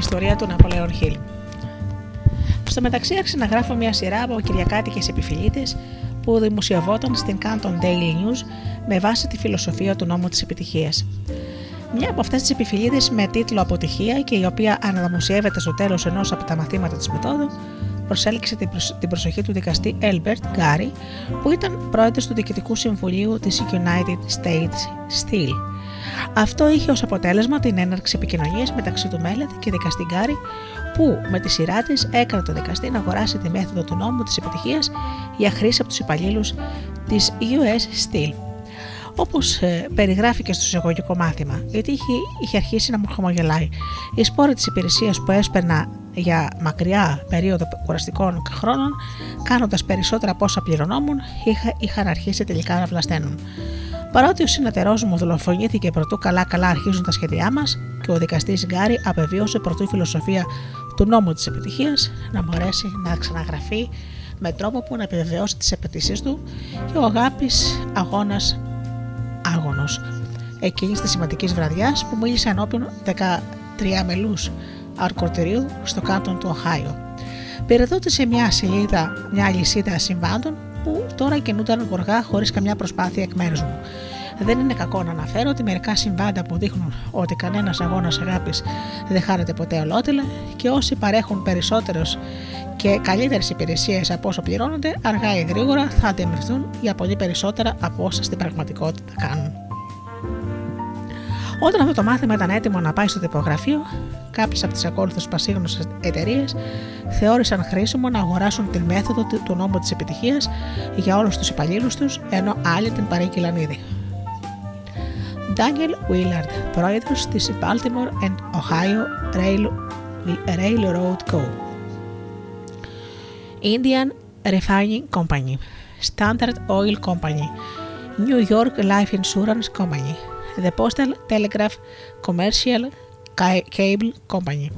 Βιβλία του Ναπολέον Χιλ. Στο μεταξύ άρχισε να γράφω μια σειρά από κυριακάτικες επιφυλίτες που δημοσιευόταν στην Canton Daily News με βάση τη φιλοσοφία του νόμου της επιτυχίας. Μια από αυτές τις επιφυλίδε με τίτλο Αποτυχία και η οποία αναδημοσιεύεται στο τέλος ενός από τα μαθήματα της μεθόδου, προσέλκυσε την, προσ- την προσοχή του δικαστή Έλμπερτ Γκάρι, που ήταν πρόεδρος του Διοικητικού Συμβουλίου της United States Steel. Αυτό είχε ως αποτέλεσμα την έναρξη επικοινωνίας μεταξύ του Μέλετ και δικαστή Γκάρι, που με τη σειρά της έκανε το δικαστή να αγοράσει τη μέθοδο του νόμου της επιτυχίας για χρήση από τους υπαλλήλους της US Steel. Όπως περιγράφει και στο εισαγωγικό μάθημα, η τύχη είχε αρχίσει να μου χαμογελάει. Οι σπόροι της υπηρεσίας που έσπερνα για μακριά περίοδο κουραστικών χρόνων, κάνοντας περισσότερα από όσα πληρωνόμουν, είχα, είχαν αρχίσει τελικά να βλασταίνουν. Παρότι ο συνεταιρός μου δολοφονήθηκε πρωτού καλά-καλά αρχίζουν τα σχέδιά μας και ο δικαστής Γκάρι απεβίωσε πρωτού η φιλοσοφία του νόμου της επιτυχίας να μπορέσει να ξαναγραφεί με τρόπο που να επιβεβαιώσει τις απαιτήσεις του και ο αγάπης αγώνας άγωνος. Εκείνης της σημαντικής βραδιάς που μίλησε ενώπιον 13 μελούς αρκορτερίου στο κάτω του Οχάιο. Πυροδότησε μια σελίδα, μια αλυσίδα συμβάντων που τώρα κινούνταν γοργά χωρίς καμιά προσπάθεια εκ μέρους μου. Δεν είναι κακό να αναφέρω ότι μερικά συμβάντα που δείχνουν ότι κανένας αγώνας αγάπης δεν χάνεται ποτέ ολότελα και όσοι παρέχουν περισσότερες και καλύτερες υπηρεσίες από όσο πληρώνονται, αργά ή γρήγορα θα αντιμετωπιστούν για πολύ περισσότερα από όσα στην πραγματικότητα κάνουν. Όταν αυτό το μάθημα ήταν έτοιμο να πάει στο τυπογραφείο, κάποιες από τις ακόλουθες πασίγνωσες εταιρείες θεώρησαν χρήσιμο να αγοράσουν τη μέθοδο του- του νόμου της επιτυχίας για όλους τους υπαλλήλους τους, ενώ άλλοι την παρήγγειλαν ήδη. Daniel Willard, πρόεδρος της Baltimore and Ohio Rail, Railroad Co. Indian Refining Company, Standard Oil Company, New York Life Insurance Company, The Postal Telegraph Commercial Ca- Cable Company,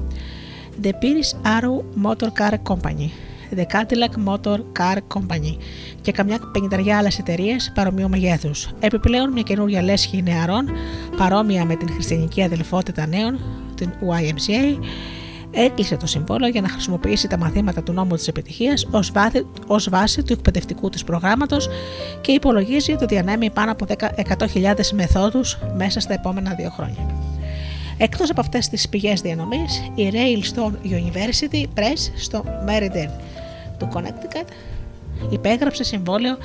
The Pierce Arrow Motor Car Company, The Cadillac Motor Car Company και καμιά πενηνταριά άλλες εταιρείες παρομοίου μεγέθους. Επιπλέον, μια καινούργια λέσχη νεαρών, παρόμοια με την χριστιανική αδελφότητα νέων, την YMCA, έκλεισε το συμβόλαιο για να χρησιμοποιήσει τα μαθήματα του νόμου της επιτυχίας ως, βάθη, ως βάση του εκπαιδευτικού της προγράμματος και υπολογίζει ότι διανέμει πάνω από 10 100.000 μεθόδους μέσα στα επόμενα δύο χρόνια. Εκτός από αυτές τις πηγές διανομής, η Railstone University Press στο Meriden του Connecticut υπέγραψε συμβόλαιο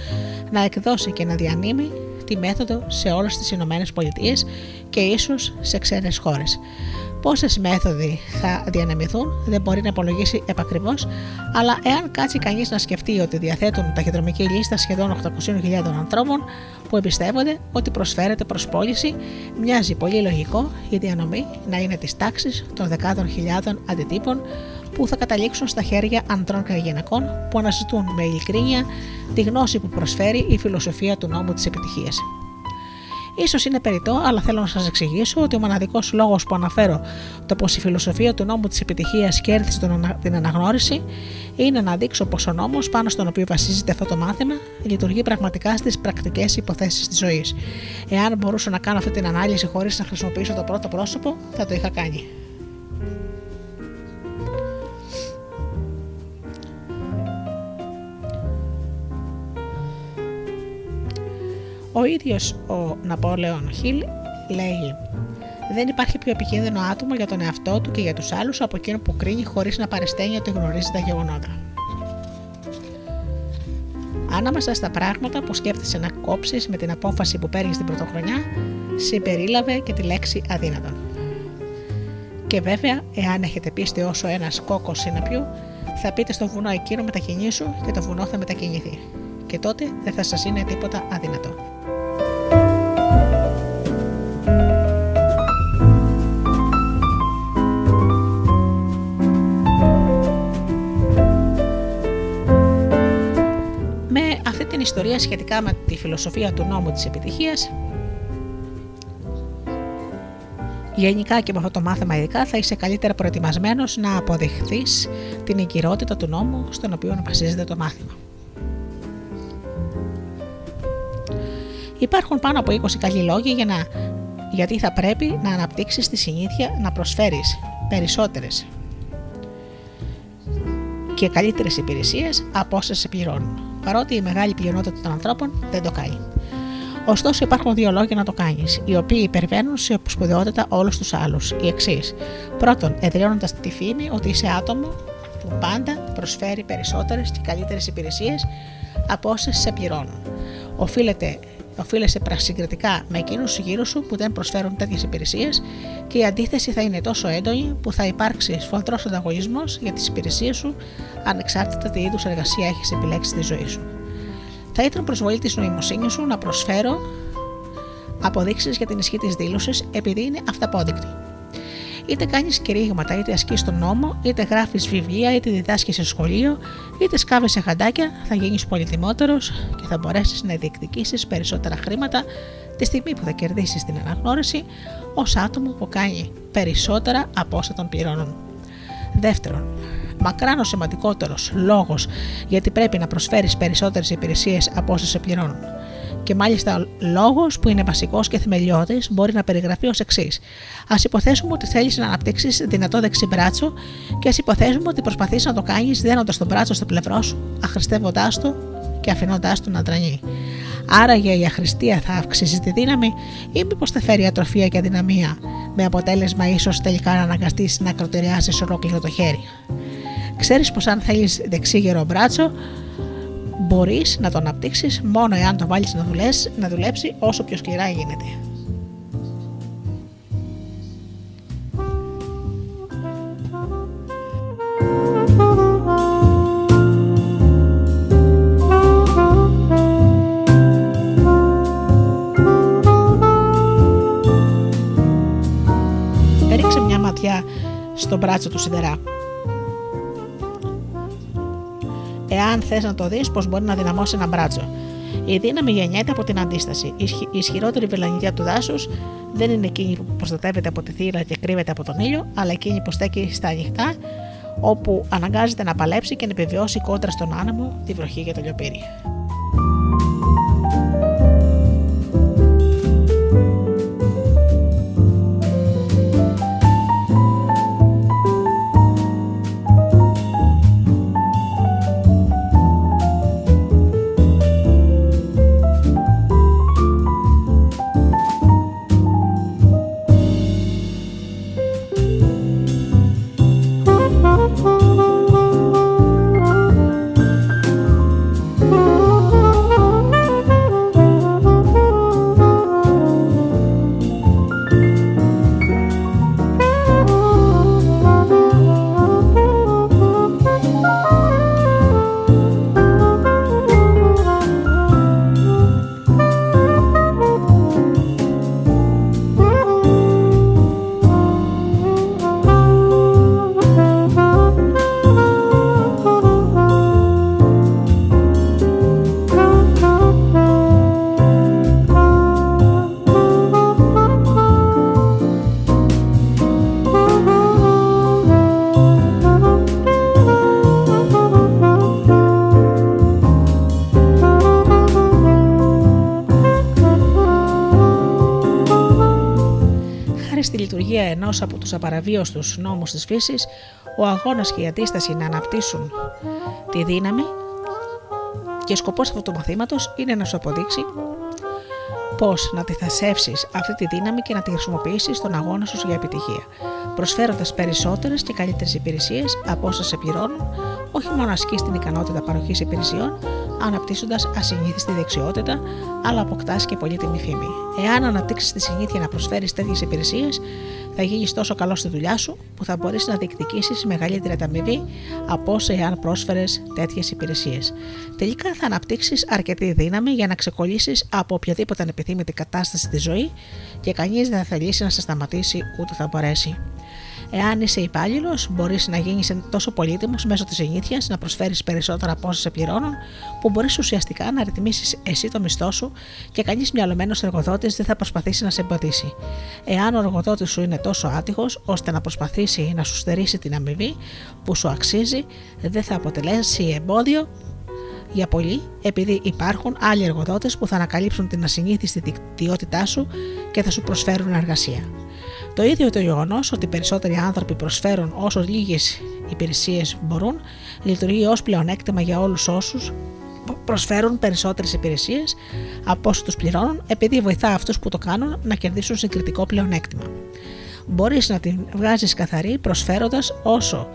να εκδώσει και να διανύμει τη μέθοδο σε όλες τις Ηνωμένες Πολιτείες και ίσως σε ξένες χώρες. Πόσες μέθοδοι θα διανεμηθούν δεν μπορεί να υπολογίσει επακριβώς, αλλά εάν κάτσει κανείς να σκεφτεί ότι διαθέτουν ταχυδρομική λίστα σχεδόν 800.000 ανθρώπων που εμπιστεύονται ότι προσφέρεται προς πώληση, μοιάζει πολύ λογικό η διανομή να είναι της τάξης των δεκάδων χιλιάδων αντιτύπων που θα καταλήξουν στα χέρια ανδρών και γυναικών που αναζητούν με ειλικρίνεια τη γνώση που προσφέρει η φιλοσοφία του νόμου της επιτυχίας. Ίσως είναι περιττό, αλλά θέλω να σας εξηγήσω ότι ο μοναδικός λόγος που αναφέρω το πως η φιλοσοφία του νόμου της επιτυχίας κέρδισε τον ανα- την αναγνώριση είναι να δείξω πως ο νόμος πάνω στον οποίο βασίζεται αυτό το μάθημα λειτουργεί πραγματικά στις πρακτικές υποθέσεις της ζωής. Εάν μπορούσα να κάνω αυτή την ανάλυση χωρίς να χρησιμοποιήσω το πρώτο πρόσωπο, θα το είχα κάνει. Ο ίδιος ο Ναπόλεον Χιλ λέει δεν υπάρχει πιο επικίνδυνο άτομο για τον εαυτό του και για τους άλλους από εκείνο που κρίνει χωρίς να παρισταίνει ότι γνωρίζει τα γεγονότα. Ανάμεσα στα πράγματα που σκέφτεσαι να κόψεις με την απόφαση που παίρνεις την πρωτοχρονιά, συμπερίλαβε και τη λέξη αδύνατον. Και βέβαια, εάν έχετε πίστη όσο ένας κόκκος συναπιού, θα πείτε στο βουνό εκείνο μετακινήσου και το βουνό θα μετακινηθεί. Και τότε δεν θα σας είναι τίποτα αδύνατο. Ιστορία σχετικά με τη φιλοσοφία του νόμου της επιτυχίας, γενικά και με αυτό το μάθημα ειδικά θα είσαι καλύτερα προετοιμασμένος να αποδεχθείς την εγκυρότητα του νόμου στον οποίο βασίζεται το μάθημα. Υπάρχουν πάνω από 20 καλοί λόγοι για να, γιατί θα πρέπει να αναπτύξεις τη συνήθεια να προσφέρεις περισσότερες και καλύτερες υπηρεσίες από όσε σε πληρώνουν. Παρότι η μεγάλη πλειονότητα των ανθρώπων δεν το κάνει. Ωστόσο, υπάρχουν δύο λόγια να το κάνεις, οι οποίοι υπερβαίνουν σε σπουδαιότητα όλους τους άλλους. Οι εξής. Πρώτον, εδραιώνοντας τη φήμη ότι είσαι άτομο που πάντα προσφέρει περισσότερες και καλύτερες υπηρεσίες από όσε σε πληρώνουν. Οφείλεται οφείλεσαι συγκριτικά με εκείνους γύρω σου που δεν προσφέρουν τέτοιες υπηρεσίες και η αντίθεση θα είναι τόσο έντονη που θα υπάρξει σφοδρός ανταγωνισμός για τις υπηρεσίες σου ανεξάρτητα τι είδους εργασία έχεις επιλέξει στη ζωή σου. Θα ήταν προσβολή της νοημοσύνης σου να προσφέρω αποδείξεις για την ισχύ της δήλωσης επειδή είναι αυταπόδεικτη. Είτε κάνεις κηρύγματα, είτε ασκείς τον νόμο, είτε γράφεις βιβλία, είτε διδάσκεις σε σχολείο, είτε σκάβει σε χαντάκια, θα γίνεις πολυτιμότερος και θα μπορέσεις να διεκδικήσεις περισσότερα χρήματα τη στιγμή που θα κερδίσεις την αναγνώριση ως άτομο που κάνει περισσότερα από όσα τον πληρώνουν. Δεύτερον, μακράν ο σημαντικότερος λόγος γιατί πρέπει να προσφέρεις περισσότερες υπηρεσίες από όσε σε πληρώνουν. Και μάλιστα λόγος που είναι βασικός και θεμελιώδης μπορεί να περιγραφεί ως εξής. Α υποθέσουμε ότι θέλεις να αναπτύξεις δυνατό δεξί μπράτσο και ας υποθέσουμε ότι προσπαθείς να το κάνεις δένοντας τον μπράτσο στο πλευρό σου, αχρηστεύοντάς το και αφήνοντάς του να τρανεί. Άραγε η αχρηστία θα αυξήσεις τη δύναμη ή μήπως θα φέρει ατροφία και αδυναμία, με αποτέλεσμα ίσως τελικά να αναγκαστείς να ακροτηριάσεις ολόκληρο το χέρι. Ξέρεις πως αν θέλεις δεξί γερό μπράτσο, μπορείς να το αναπτύξεις μόνο εάν το βάλεις να, να δουλέψει όσο πιο σκληρά γίνεται. Έριξε μια ματιά στο μπράτσο του σιδερά. Εάν θες να το δεις, πως μπορεί να δυναμώσει ένα μπράτσο. Η δύναμη γεννιέται από την αντίσταση. Η ισχυρότερη βελανιδιά του δάσους δεν είναι εκείνη που προστατεύεται από τη θύρα και κρύβεται από τον ήλιο, αλλά εκείνη που στέκει στα ανοιχτά, όπου αναγκάζεται να παλέψει και να επιβιώσει κόντρα στον άνεμο, τη βροχή και το λιοπύρι. Ενός από τους απαραβίωστους νόμους της φύσης, ο αγώνας και η αντίσταση να αναπτύσσουν τη δύναμη και σκοπός αυτού του μαθήματος είναι να σου αποδείξει πώς να τη θασεύσει αυτή τη δύναμη και να τη χρησιμοποιήσεις στον αγώνα σου για επιτυχία, προσφέροντας περισσότερες και καλύτερες υπηρεσίες από όσα σε πληρώνουν, όχι μόνο ασκείς την ικανότητα παροχής υπηρεσιών, αναπτύσσοντας ασυνήθιστη δεξιότητα, αλλά αποκτάς και πολύτιμη φήμη. Εάν αναπτύξεις τη συνήθεια να προσφέρεις τέτοιες υπηρεσίες, θα γίνεις τόσο καλό στη δουλειά σου που θα μπορείς να διεκδικήσεις μεγαλύτερη ανταμοιβή από όσο εάν πρόσφερες τέτοιες υπηρεσίες. Τελικά θα αναπτύξεις αρκετή δύναμη για να ξεκολλήσεις από οποιαδήποτε ανεπιθύμητη κατάσταση στη ζωή και κανείς δεν θα θελήσει να σε σταματήσει ούτε θα μπορέσει. Εάν είσαι υπάλληλος, μπορείς να γίνεις τόσο πολύτιμος μέσω της ενήθειας να προσφέρεις περισσότερα από όσα σε πληρώνουν, που μπορείς ουσιαστικά να ρυθμίσεις εσύ το μισθό σου και κανείς μυαλωμένος εργοδότης δεν θα προσπαθήσει να σε εμποδίσει. Εάν ο εργοδότης σου είναι τόσο άτυχος ώστε να προσπαθήσει να σου στερήσει την αμοιβή που σου αξίζει, δεν θα αποτελέσει εμπόδιο για πολύ, επειδή υπάρχουν άλλοι εργοδότες που θα ανακαλύψουν την ασυνήθιστη δικτυότητά σου και θα σου προσφέρουν εργασία. Το ίδιο το γεγονός ότι οι περισσότεροι άνθρωποι προσφέρουν όσο λίγες υπηρεσίες μπορούν, λειτουργεί ως πλεονέκτημα για όλους όσους προσφέρουν περισσότερες υπηρεσίες από όσου τους πληρώνουν, επειδή βοηθά αυτούς που το κάνουν να κερδίσουν συγκριτικό πλεονέκτημα. Μπορείς να την βγάζεις καθαρή προσφέροντας όσο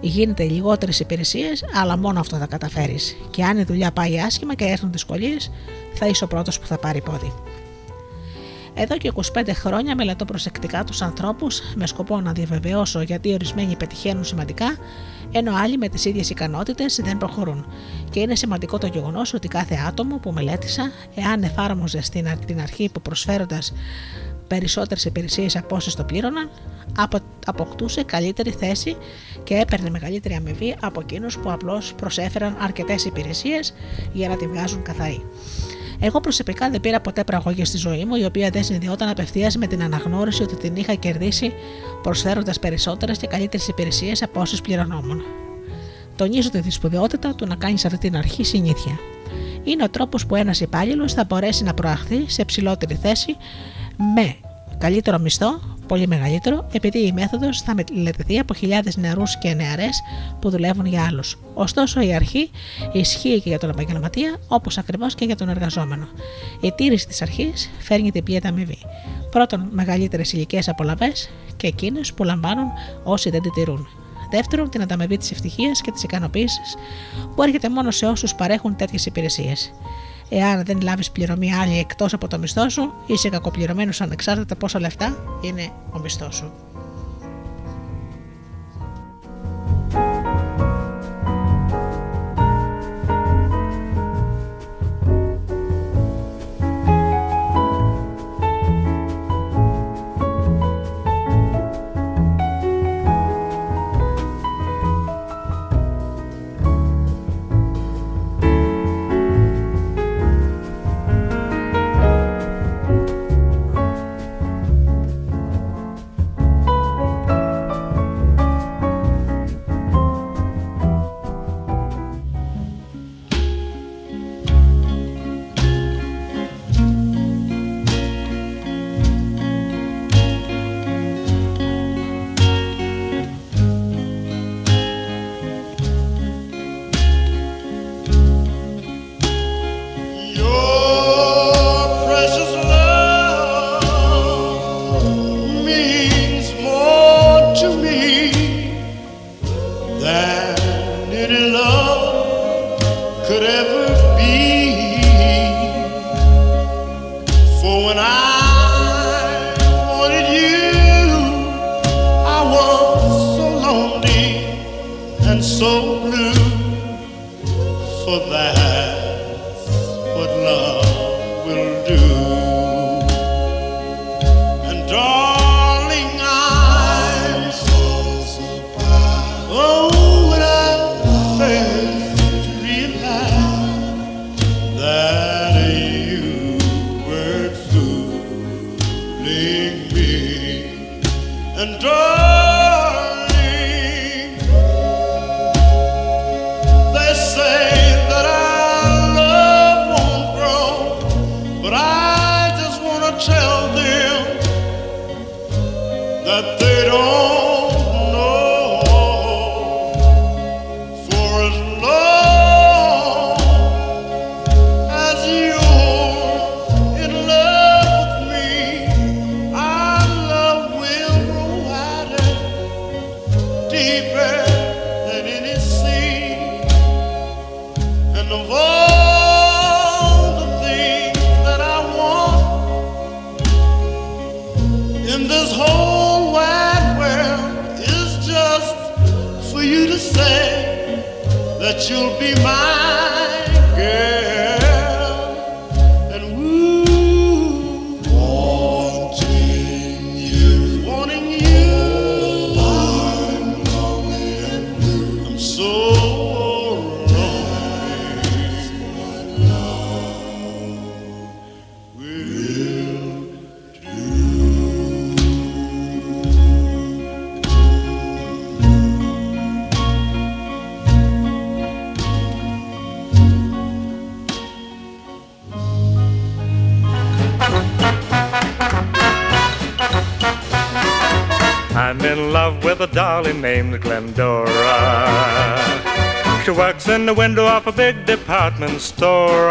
γίνεται λιγότερες υπηρεσίες, αλλά μόνο αυτό θα καταφέρεις. Και αν η δουλειά πάει άσχημα και έρθουν δυσκολίες, θα είσαι ο πρώτος που θα πάρει πόδι. Εδώ και 25 χρόνια μελετώ προσεκτικά τους ανθρώπους με σκοπό να διαβεβαιώσω γιατί ορισμένοι πετυχαίνουν σημαντικά, ενώ άλλοι με τις ίδιες ικανότητες δεν προχωρούν. Και είναι σημαντικό το γεγονός ότι κάθε άτομο που μελέτησα, εάν εφάρμοζε στην την αρχή που προσφέροντας περισσότερες υπηρεσίες από όσες το πλήρωναν, αποκτούσε καλύτερη θέση και έπαιρνε μεγαλύτερη αμοιβή από εκείνους που απλώς προσέφεραν αρκετές υπηρεσίες για να τη βγάζουν καθαρή. Εγώ προσωπικά δεν πήρα ποτέ πραγωγή στη ζωή μου, η οποία δεν συνδυόταν απευθείας με την αναγνώριση ότι την είχα κερδίσει προσφέροντας περισσότερες και καλύτερες υπηρεσίες από όσες πληρωνόμουν. Τονίζω τη σπουδαιότητα του να κάνεις αυτή την αρχή συνήθεια. Είναι ο τρόπος που ένας υπάλληλος θα μπορέσει να προαχθεί σε ψηλότερη θέση με καλύτερο μισθό, πολύ μεγαλύτερο, επειδή η μέθοδος θα μελετηθεί από χιλιάδες νεαρούς και νεαρές που δουλεύουν για άλλους. Ωστόσο, η αρχή ισχύει και για τον επαγγελματία, όπως ακριβώς και για τον εργαζόμενο. Η τήρηση της αρχής φέρνει την πλέον αμοιβή. Πρώτον, μεγαλύτερες ηλικίε απολαυές και εκείνες που λαμβάνουν όσοι δεν τη τηρούν. Δεύτερον, την ανταμοιβή της ευτυχίας και της ικανοποίησης που έρχεται μόνο σε όσους παρέχουν τέτοιες υπηρεσίες. Εάν δεν λάβεις πληρωμή άλλη εκτός από το μισθό σου, είσαι κακοπληρωμένος ανεξάρτητα πόσα λεφτά είναι ο μισθός σου. In the window of a big department store.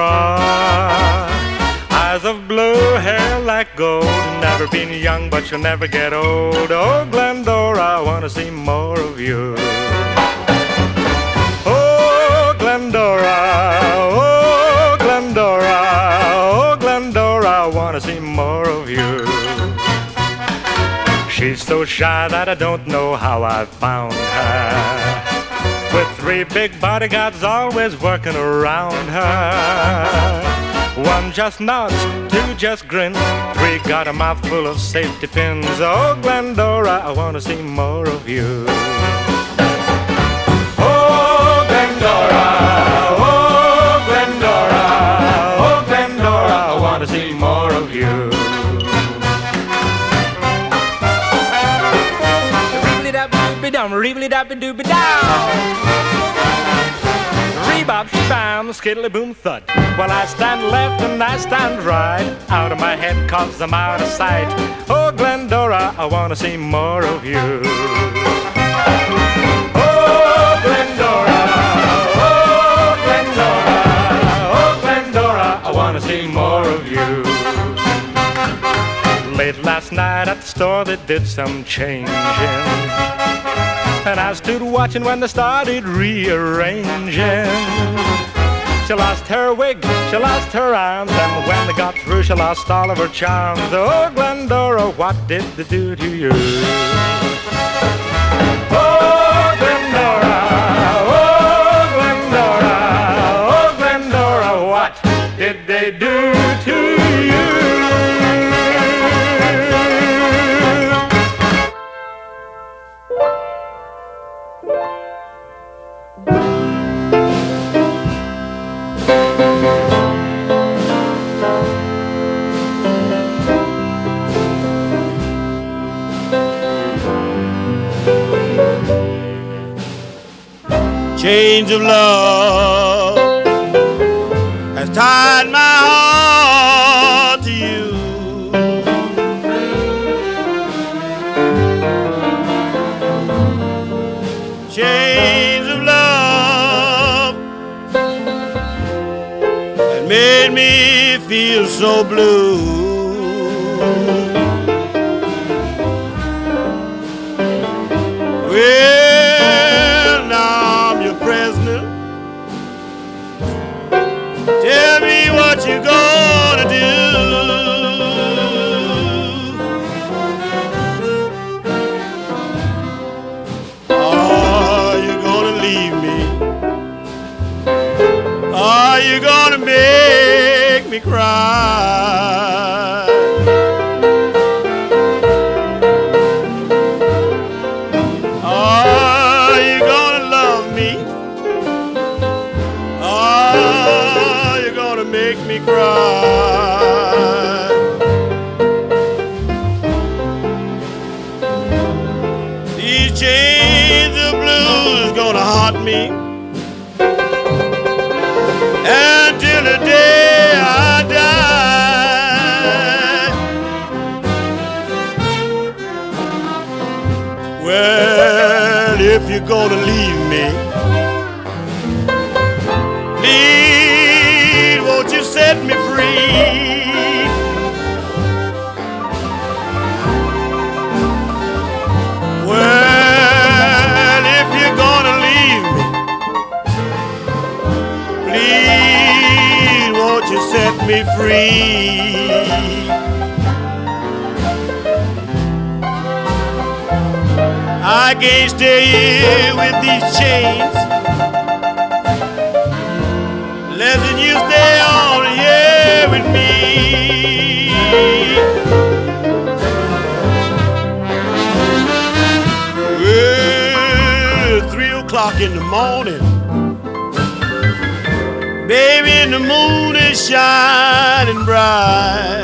Eyes of blue, hair like gold. Never been young, but you'll never get old. Oh, Glendora, I wanna see more of you. Oh, Glendora, oh, Glendora, oh, Glendora, I wanna see more of you. She's so shy that I don't know how I found her. With three big bodyguards always working around her. One just nods, two just grin, three got a mouthful of safety pins. Oh, Glendora, I wanna see more of you. Rebop, bam, skiddly boom thud. Well, I stand left and I stand right. Out of my head, cause I'm out of sight. Oh, Glendora, I wanna see more of you. Oh, Glendora, oh, Glendora, oh, Glendora, I wanna see more of you. Late last night at the store, they did some changing. And I stood watching when they started rearranging. She lost her wig, she lost her arms, and when they got through, she lost all of her charms. Oh, Glendora, what did they do to you? Oh, chains of love has tied my heart to you. Chains of love that made me feel so blue. Me cry? to leave. I can't stay here with these chains. Less than you stay on here with me. Well, three o'clock in the morning. Baby, and the moon is shining bright.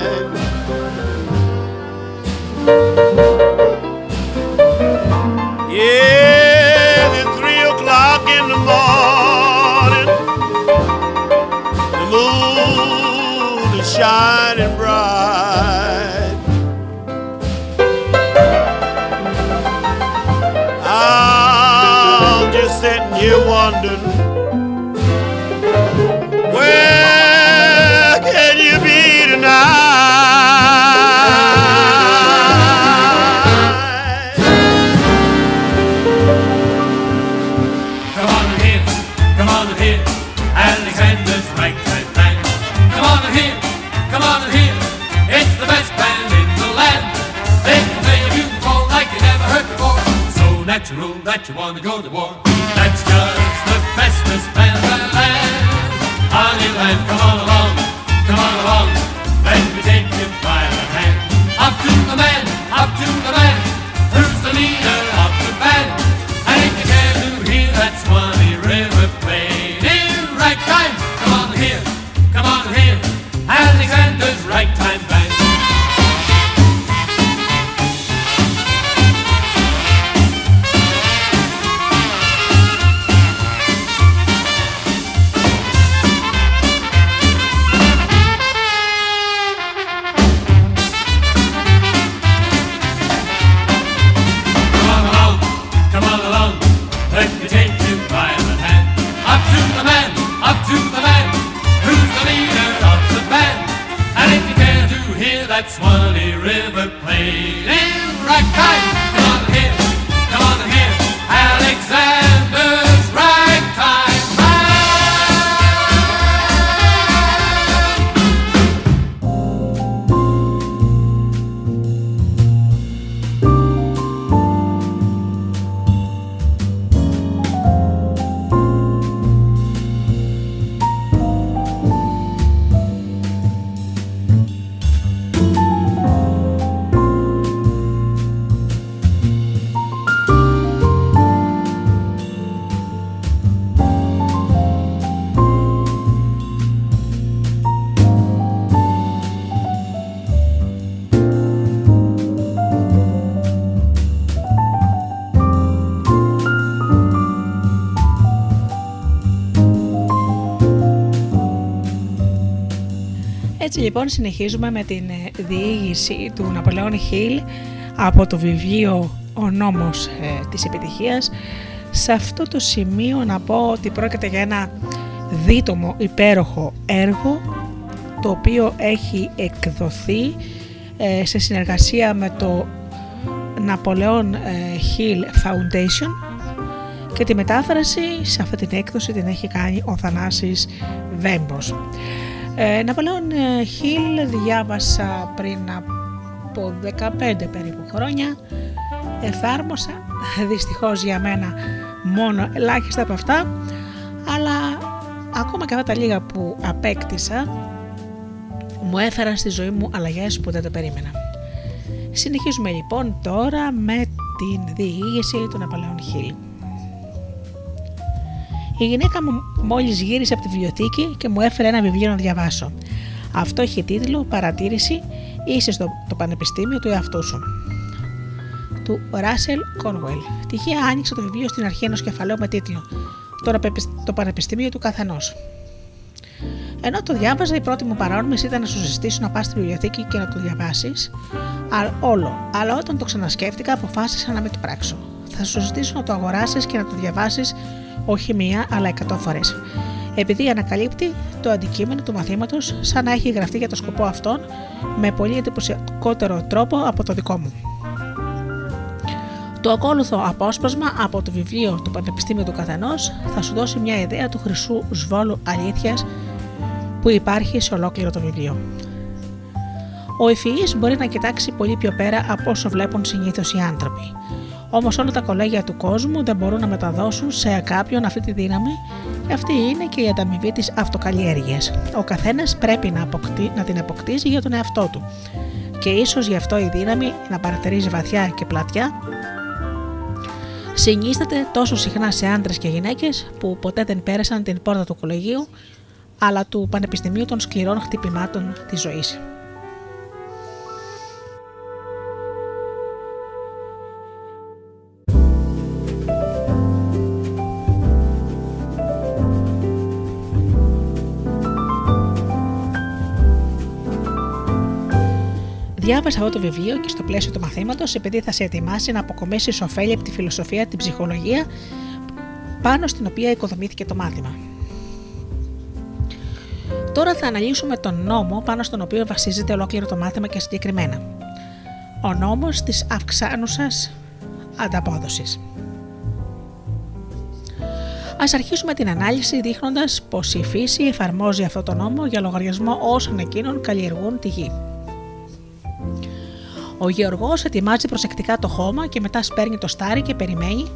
Want to go to war. Λοιπόν συνεχίζουμε με την ε, διήγηση του Ναπολεόν Χιλ από το βιβλίο «Ο νόμος ε, της επιτυχίας». Σε αυτό το σημείο να πω ότι πρόκειται για ένα δίτομο υπέροχο έργο το οποίο έχει εκδοθεί ε, σε συνεργασία με το Napoleon ε, Hill Foundation και τη μετάφραση σε αυτή την έκδοση την έχει κάνει ο Θανάσης Βέμπος. Ε, Ναπολέον Χιλ διάβασα πριν από 15 περίπου χρόνια. Εφάρμοσα, δυστυχώς για μένα μόνο ελάχιστα από αυτά, αλλά ακόμα και αυτά τα λίγα που απέκτησα μου έφεραν στη ζωή μου αλλαγές που δεν το περίμενα. Συνεχίζουμε λοιπόν τώρα με την διήγηση του Ναπολέον Χιλ. Η γυναίκα μου μόλις γύρισε από τη βιβλιοθήκη και μου έφερε ένα βιβλίο να διαβάσω. Αυτό έχει τίτλο Παρατήρηση είσαι στο το πανεπιστήμιο του εαυτού σου. Του Ράσελ Κόνουελ. Τυχαία άνοιξα το βιβλίο στην αρχή ενός κεφαλαίου με τίτλο Το, το Πανεπιστήμιο του Καθενός. Ενώ το διάβαζα, η πρώτη μου παρόρμηση ήταν να σου συστήσω να πας στη βιβλιοθήκη και να το διαβάσεις. Όλο. Αλλά όταν το ξανασκέφτηκα, αποφάσισα να μην το πράξω. Θα σου ζητήσω να το αγοράσεις και να το διαβάσεις όχι μία αλλά εκατό φορές. Επειδή ανακαλύπτει το αντικείμενο του μαθήματος σαν να έχει γραφτεί για το σκοπό αυτόν με πολύ εντυπωσιακότερο τρόπο από το δικό μου. Το ακόλουθο απόσπασμα από το βιβλίο του Πανεπιστήμιου του Καθενός θα σου δώσει μια ιδέα του χρυσού σβόλου αλήθειας που υπάρχει σε ολόκληρο το βιβλίο. Ο ευφυή μπορεί να κοιτάξει πολύ πιο πέρα από όσο βλέπουν συνήθως οι άνθρωποι. Όμως όλα τα κολέγια του κόσμου δεν μπορούν να μεταδώσουν σε κάποιον αυτή τη δύναμη και αυτή είναι και η ανταμοιβή της αυτοκαλλιέργειας. Ο καθένας πρέπει να, αποκτή, να την αποκτήσει για τον εαυτό του. Και ίσως γι' αυτό η δύναμη να παρατηρήσει βαθιά και πλατιά συνίσταται τόσο συχνά σε άντρες και γυναίκες που ποτέ δεν πέρασαν την πόρτα του κολεγίου αλλά του Πανεπιστημίου των Σκληρών Χτυπημάτων της Ζωής. Διάβασα αυτό το βιβλίο και στο πλαίσιο του μαθήματος, επειδή θα σε ετοιμάσει να αποκομίσεις ωφέλη από τη φιλοσοφία, την ψυχολογία, πάνω στην οποία οικοδομήθηκε το μάθημα. Τώρα θα αναλύσουμε τον νόμο πάνω στον οποίο βασίζεται ολόκληρο το μάθημα και συγκεκριμένα. Ο νόμος της αυξάνουσας ανταπόδοσης. Ας αρχίσουμε την ανάλυση δείχνοντας πως η φύση εφαρμόζει αυτό το νόμο για λογαριασμό όσων εκείνων καλλιεργούν τη γη. Ο γεωργός ετοιμάζει προσεκτικά το χώμα και μετά σπέρνει το στάρι και περιμένει,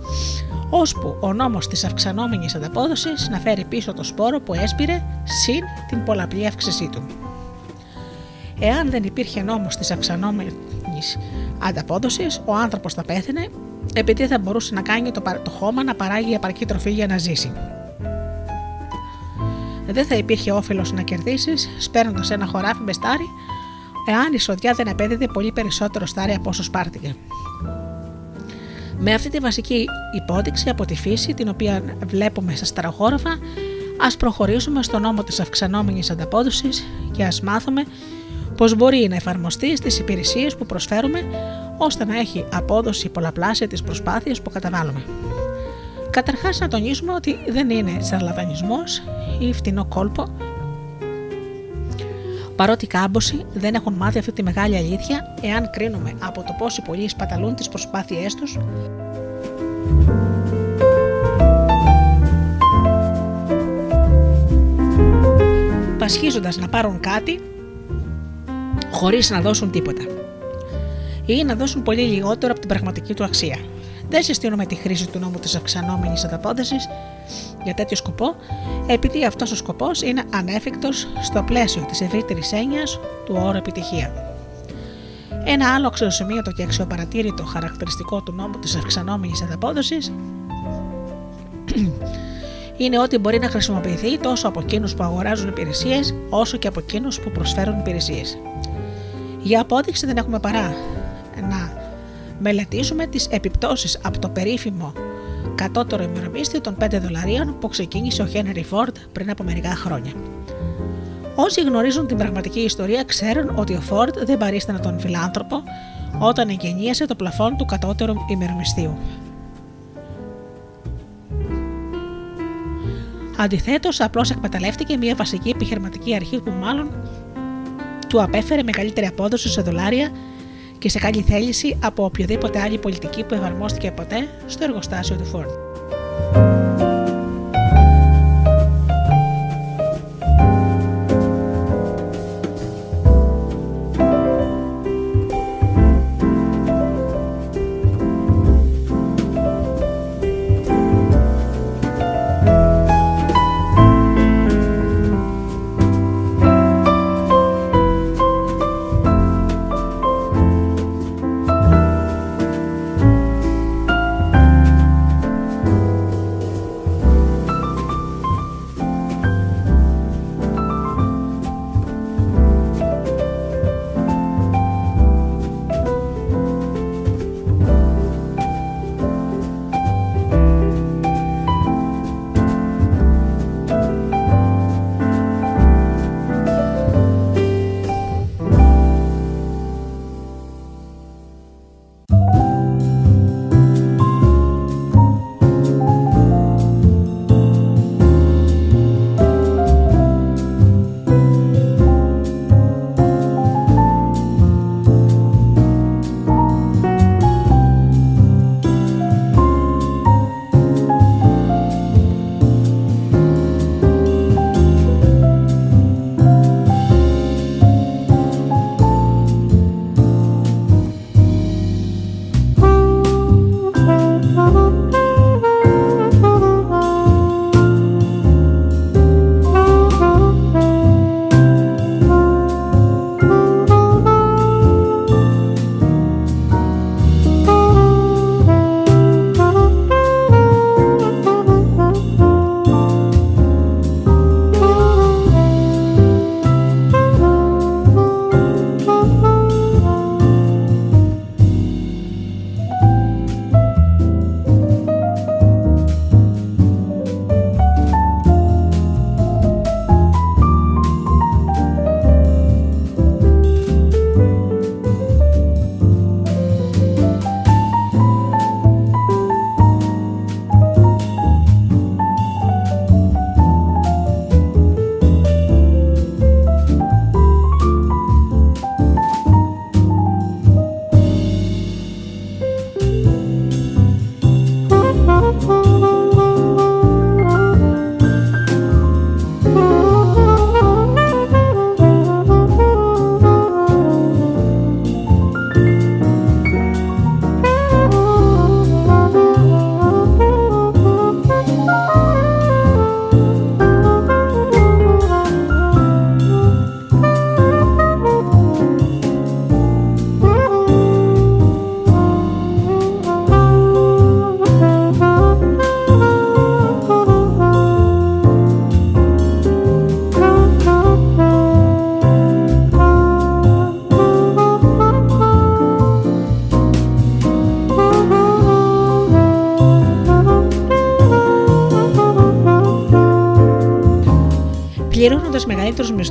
ώσπου ο νόμος της αυξανόμενης ανταπόδοσης να φέρει πίσω το σπόρο που έσπηρε, συν την πολλαπλή αύξησή του. Εάν δεν υπήρχε νόμος της αυξανόμενης ανταπόδοσης, ο άνθρωπος θα πέθαινε επειδή θα μπορούσε να κάνει το, το χώμα να παράγει επαρκή τροφή για να ζήσει. Δεν θα υπήρχε όφελος να κερδίσεις σπέρνοντας ένα χωράφι με στάρι, εάν η σοδιά δεν επέδιδε πολύ περισσότερο στάρι από όσο σπάρτηκε. Με αυτή τη βασική υπόδειξη από τη φύση, την οποία βλέπουμε στα σταροχώροφα, ας προχωρήσουμε στον νόμο της αυξανόμενης ανταπόδοσης και ας μάθουμε πώς μπορεί να εφαρμοστεί στις υπηρεσίες που προσφέρουμε ώστε να έχει απόδοση πολλαπλάσια της προσπάθειας που καταβάλουμε. Καταρχάς να τονίσουμε ότι δεν είναι σαρλατανισμός ή φτηνό κόλπο Παρότι κάμποσοι δεν έχουν μάθει αυτή τη μεγάλη αλήθεια, εάν κρίνουμε από το πόσοι πολλοί σπαταλούν τις προσπάθειές τους, πασχίζοντας να πάρουν κάτι χωρίς να δώσουν τίποτα ή να δώσουν πολύ λιγότερο από την πραγματική του αξία. Δεν συστήνουμε τη χρήση του νόμου της αυξανόμενης ανταπόδοση για τέτοιο σκοπό, επειδή αυτός ο σκοπός είναι ανέφικτος στο πλαίσιο της ευρύτερης έννοιας του όρου επιτυχία. Ένα άλλο αξιοσημείωτο και αξιοπαρατήρητο χαρακτηριστικό του νόμου της αυξανόμενης ανταπόδοσης είναι ότι μπορεί να χρησιμοποιηθεί τόσο από εκείνους που αγοράζουν υπηρεσίες, όσο και από εκείνους που προσφέρουν υπηρεσίες. Για απόδειξη δεν έχουμε παρά να μελετήσουμε τις επιπτώσεις από το περίφημο κατώτερο ημερομίσθιο των 5 δολαρίων που ξεκίνησε ο Χένερι Φόρντ πριν από μερικά χρόνια. Όσοι γνωρίζουν την πραγματική ιστορία ξέρουν ότι ο Φόρντ δεν παρίστανε τον φιλάνθρωπο όταν εγγενίασε το πλαφόν του κατώτερου ημερομισθίου. Αντιθέτως, απλώς εκμεταλλεύτηκε μια βασική επιχειρηματική αρχή που μάλλον του απέφερε μεγαλύτερη απόδοση σε δολάρια και σε καλή θέληση από οποιοδήποτε άλλη πολιτική που εφαρμόστηκε ποτέ στο εργοστάσιο του Φόρντ.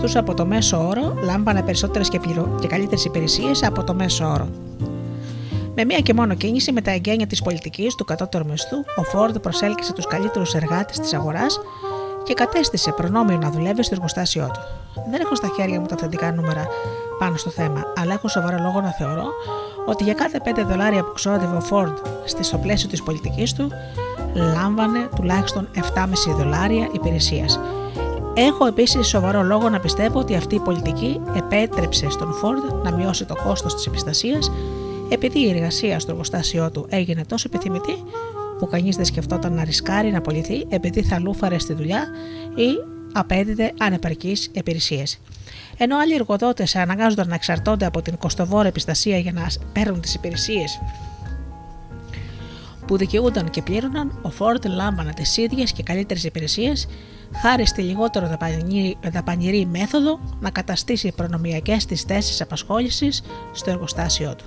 Μεγαλύτερου μισθού από το μέσο όρο, λάμβανε περισσότερες και, πληρο... και καλύτερες υπηρεσίες από το μέσο όρο. Με μία και μόνο κίνηση με τα εγγένεια της πολιτικής του κατώτερου μισθού, ο Φόρντ προσέλκυσε τους καλύτερους εργάτες της αγοράς και κατέστησε προνόμιο να δουλεύει στο εργοστάσιό του. Δεν έχω στα χέρια μου τα αυθεντικά νούμερα πάνω στο θέμα, αλλά έχω σοβαρό λόγο να θεωρώ ότι για κάθε 5 δολάρια που ξόδευε ο Φόρντ στο πλαίσιο της πολιτικής του, λάμβανε τουλάχιστον 7,5 δολάρια υπηρεσίας. Έχω επίσης σοβαρό λόγο να πιστεύω ότι αυτή η πολιτική επέτρεψε στον Φόρντ να μειώσει το κόστος της επιστασίας επειδή η εργασία στο εργοστάσιό του έγινε τόσο επιθυμητή που κανείς δεν σκεφτόταν να ρισκάρει να απολυθεί επειδή θα λούφαρε στη δουλειά ή απέδιδε ανεπαρκείς υπηρεσίες. Ενώ άλλοι εργοδότες αναγκάζονταν να εξαρτώνται από την κοστοβόρα επιστασία για να παίρνουν τις υπηρεσίες που δικαιούνταν και πλήρωναν, ο Φόρντ λάμβανε τις ίδιες και καλύτερες υπηρεσίες χάρη στη λιγότερο δαπανηρή, δαπανηρή μέθοδο να καταστήσει προνομιακές τις θέσεις απασχόλησης στο εργοστάσιό του.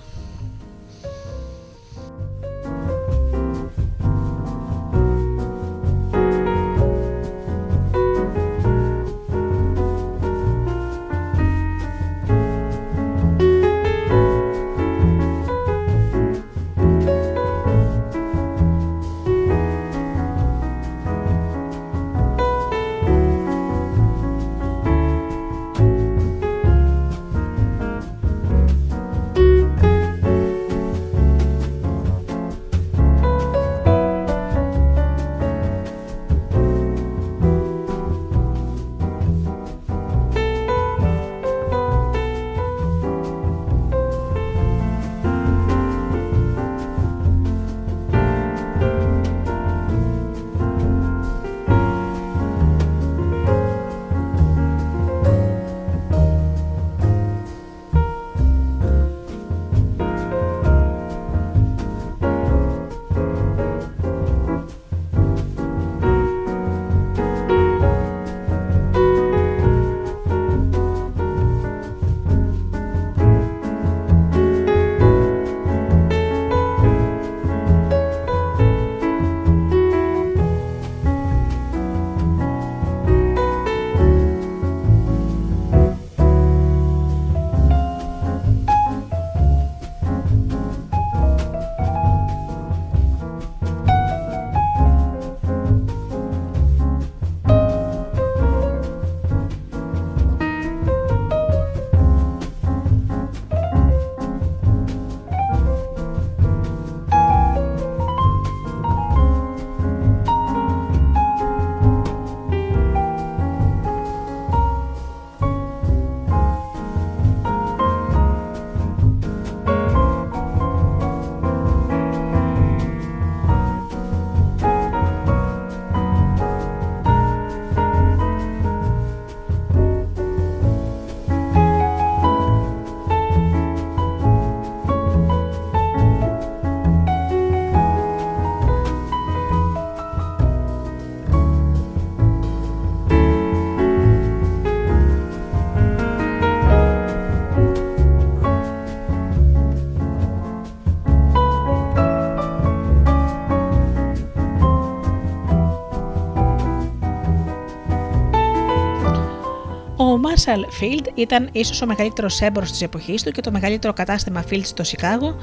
Marshall Field ήταν ίσως ο μεγαλύτερος έμπορος της εποχής του και το μεγαλύτερο κατάστημα Field στο Σικάγο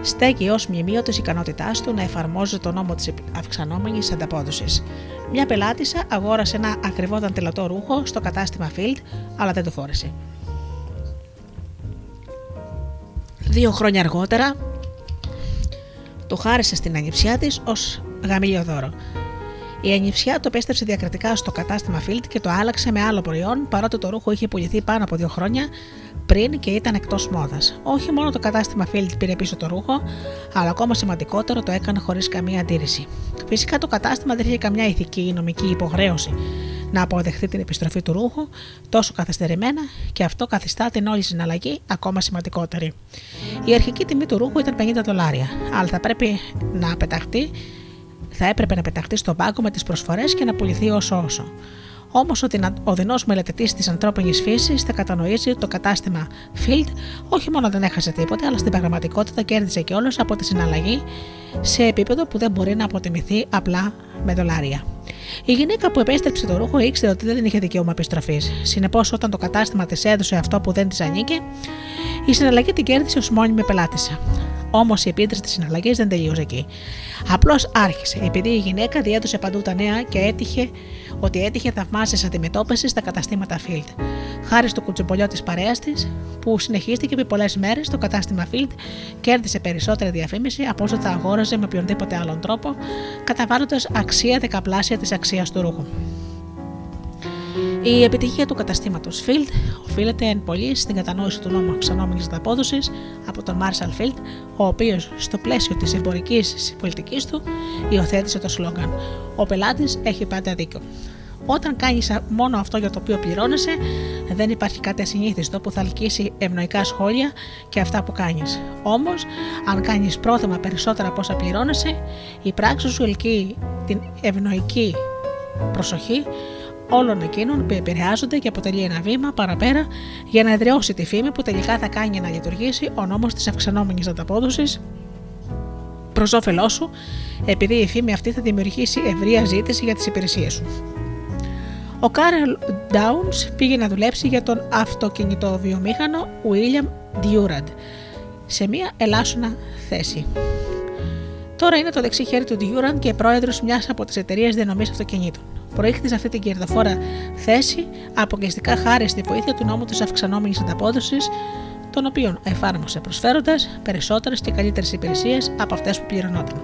στέκει ως μνημείο της ικανότητάς του να εφαρμόζει τον νόμο της αυξανόμενης ανταπόδοσης. Μια πελάτησα αγόρασε ένα ακριβό δαντελωτό ρούχο στο κατάστημα Field, αλλά δεν το φόρεσε. Δύο χρόνια αργότερα, το χάρισε στην ανιψιά της ως γαμήλιο δώρο. Η ανιψιά το επέστρεψε διακριτικά στο κατάστημα Field και το άλλαξε με άλλο προϊόν, παρότι το ρούχο είχε πουληθεί πάνω από δύο χρόνια πριν και ήταν εκτός μόδας. Όχι μόνο το κατάστημα Field πήρε πίσω το ρούχο, αλλά ακόμα σημαντικότερο το έκανε χωρίς καμία αντίρρηση. Φυσικά το κατάστημα δεν είχε καμιά ηθική ή νομική υποχρέωση να αποδεχθεί την επιστροφή του ρούχου τόσο καθυστερημένα και αυτό καθιστά την όλη συναλλαγή ακόμα σημαντικότερη. Η αρχική τιμή του ρούχου ήταν 50 δολάρια, αλλά θα πρέπει να πεταχτεί θα έπρεπε να πεταχτεί στον πάγκο με τις προσφορές και να πουληθεί όσο όσο. Όμως ο δεινός μελετητής της ανθρώπινης φύσης θα κατανοήσει ότι το κατάστημα Field όχι μόνο δεν έχασε τίποτα, αλλά στην πραγματικότητα κέρδισε κιόλας από τη συναλλαγή σε επίπεδο που δεν μπορεί να αποτιμηθεί απλά με δολάρια. Η γυναίκα που επέστρεψε το ρούχο ήξερε ότι δεν είχε δικαίωμα επιστροφής. Συνεπώς, όταν το κατάστημα της έδωσε αυτό που δεν της ανήκε, η συναλλαγή την κέρδισε ως μόνιμη πελάτησα. Όμως η επίτρεση της συναλλαγής δεν τελείωσε εκεί. Απλώς άρχισε, επειδή η γυναίκα διέδωσε παντού τα νέα και έτυχε ότι έτυχε θαυμάσιας αντιμετώπισης στα καταστήματα Field. Χάρη στο κουτσομπολιό της παρέας της, που συνεχίστηκε επί πολλές μέρες, το κατάστημα Field κέρδισε περισσότερη διαφήμιση από όσο θα αγόραζε με οποιονδήποτε άλλον τρόπο, καταβάλλοντας αξία δεκαπλάσια της αξίας του ρούχου. Η επιτυχία του καταστήματος Field οφείλεται εν πολλοίς στην κατανόηση του νόμου αυξανόμενης ανταπόδοσης από τον Marshall Field, ο οποίος στο πλαίσιο της εμπορικής πολιτικής του υιοθέτησε το σλόγγαν Ο πελάτης έχει πάντα δίκιο. Όταν κάνει μόνο αυτό για το οποίο πληρώνεσαι, δεν υπάρχει κάτι ασυνήθιστο που θα ελκύσει ευνοϊκά σχόλια για αυτά που κάνεις. Όμως, αν κάνεις πρόθυμα περισσότερα από όσα πληρώνεσαι, η πράξη σου ελκύει την ευνοϊκή προσοχή όλων εκείνων που επηρεάζονται και αποτελεί ένα βήμα παραπέρα για να εδραιώσει τη φήμη που τελικά θα κάνει να λειτουργήσει ο νόμος της αυξανόμενης ανταπόδοσης προς όφελός σου, επειδή η φήμη αυτή θα δημιουργήσει ευρεία ζήτηση για τις υπηρεσίες σου. Ο Κάρελ Ντάουνς πήγε να δουλέψει για τον αυτοκινητοβιομήχανο William Durand σε μια ελάσσονα θέση. Τώρα είναι το δεξί χέρι του Durand και πρόεδρος μιας από τις εταιρείες διανομή αυτοκινήτων προήχθη σε αυτή την κερδοφόρα θέση αποκλειστικά χάρη στη βοήθεια του νόμου της αυξανόμενης ανταπόδοσης, τον οποίο εφάρμοσε προσφέροντας περισσότερες και καλύτερες υπηρεσίες από αυτές που πληρωνόταν.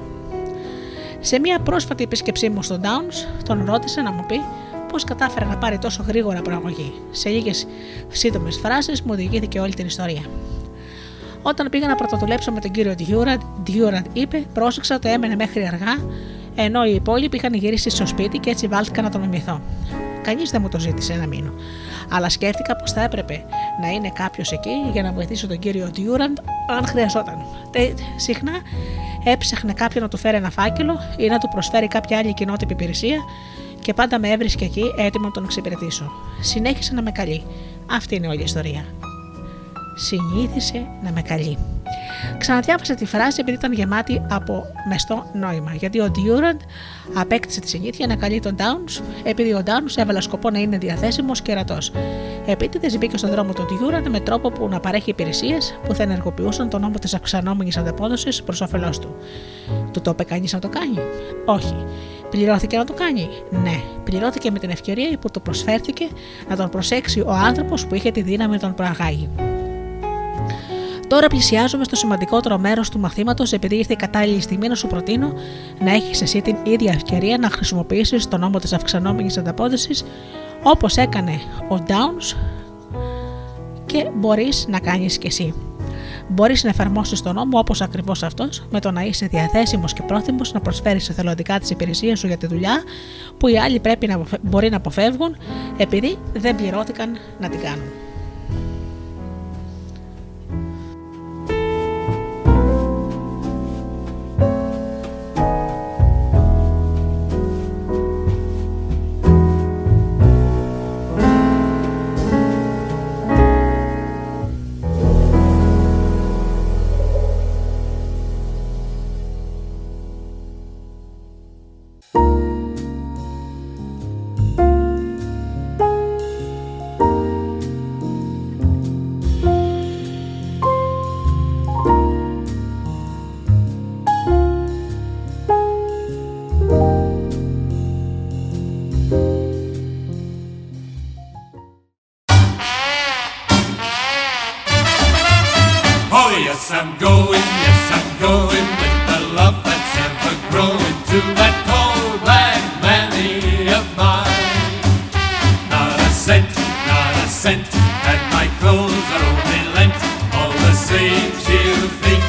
Σε μια πρόσφατη επίσκεψή μου στο Downs, τον ρώτησε να μου πει πώς κατάφερε να πάρει τόσο γρήγορα προαγωγή. Σε λίγες σύντομες φράσεις μου διηγήθηκε όλη την ιστορία. Όταν πήγα να πρωτοδουλέψω με τον κύριο Ντιούραντ, Ντιούραντ είπε: Πρόσεξα ότι έμενε μέχρι αργά ενώ οι υπόλοιποι είχαν γυρίσει στο σπίτι και έτσι βάλθηκα να τον μιμηθώ. Κανείς δεν μου το ζήτησε να μείνω. Αλλά σκέφτηκα πως θα έπρεπε να είναι κάποιος εκεί για να βοηθήσω τον κύριο Ντιούραντ αν χρειαζόταν. Τε, συχνά έψαχνε κάποιον να του φέρει ένα φάκελο ή να του προσφέρει κάποια άλλη κοινότυπη υπηρεσία και πάντα με έβρισκε εκεί έτοιμο να τον εξυπηρετήσω. Συνέχισε να με καλεί. Αυτή είναι όλη η ιστορία. Συνήθισε να με καλεί. Ξαναδιάβασα τη φράση επειδή ήταν γεμάτη από μεστό νόημα. Γιατί ο Durant απέκτησε τη συνήθεια να καλεί τον Downs, επειδή ο Downs έβαλε σκοπό να είναι διαθέσιμος και ερατός. Επίτηδες μπήκε στον δρόμο του Durant με τρόπο που να παρέχει υπηρεσίες που θα ενεργοποιούσαν τον νόμο της αυξανόμενης ανταπόδοσης προς όφελός του. Του το είπε κανείς να το κάνει; Όχι. Πληρώθηκε να το κάνει; Ναι, πληρώθηκε με την ευκαιρία που του προσφέρθηκε να τον προσέξει ο άνθρωπος που είχε τη δύναμη να τον προαγάγει. Τώρα πλησιάζουμε στο σημαντικότερο μέρος του μαθήματος, επειδή ήρθε η κατάλληλη στιγμή να σου προτείνω να έχεις εσύ την ίδια ευκαιρία να χρησιμοποιήσεις τον νόμο της αυξανόμενης ανταπόδοση όπως έκανε ο Downs και μπορείς να κάνεις κι εσύ. Μπορείς να εφαρμόσεις τον νόμο όπως ακριβώς αυτός, με το να είσαι διαθέσιμος και πρόθυμος να προσφέρεις εθελοντικά τι υπηρεσίες σου για τη δουλειά που οι άλλοι πρέπει να μπορεί να αποφεύγουν επειδή δεν πληρώθηκαν να την κάνουν. Are only lent. All the same, she'll think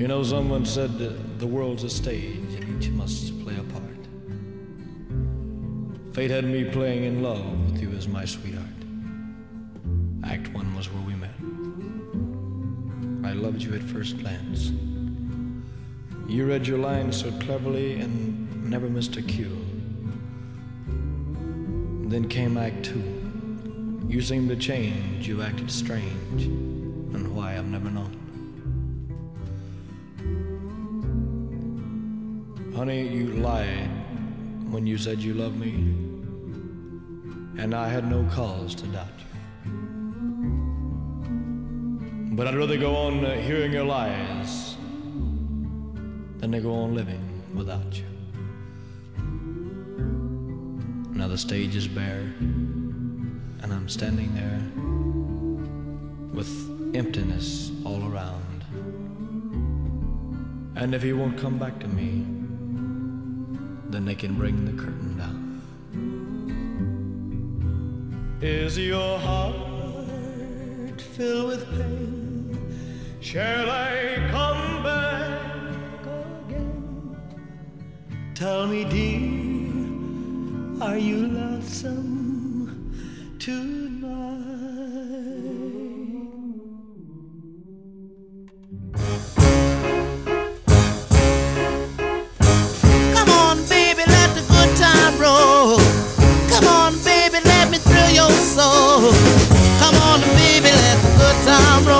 You know, someone said the world's a stage and each must play a part. Fate had me playing in love with you as my sweetheart. Act one was where we met. I loved you at first glance. You read your lines so cleverly and never missed a cue. Then came Act Two. You seemed to change, you acted strange, and why I've never known. Honey, you lied when you said you loved me, and I had no cause to doubt you. But I'd rather go on uh, hearing your lies than to go on living without you. Now the stage is bare, and I'm standing there with emptiness all around. And if he won't come back to me, then they can bring the curtain down. Is your heart filled with pain? Shall I come back again? Tell me, dear, are you lonesome tonight? tomorrow.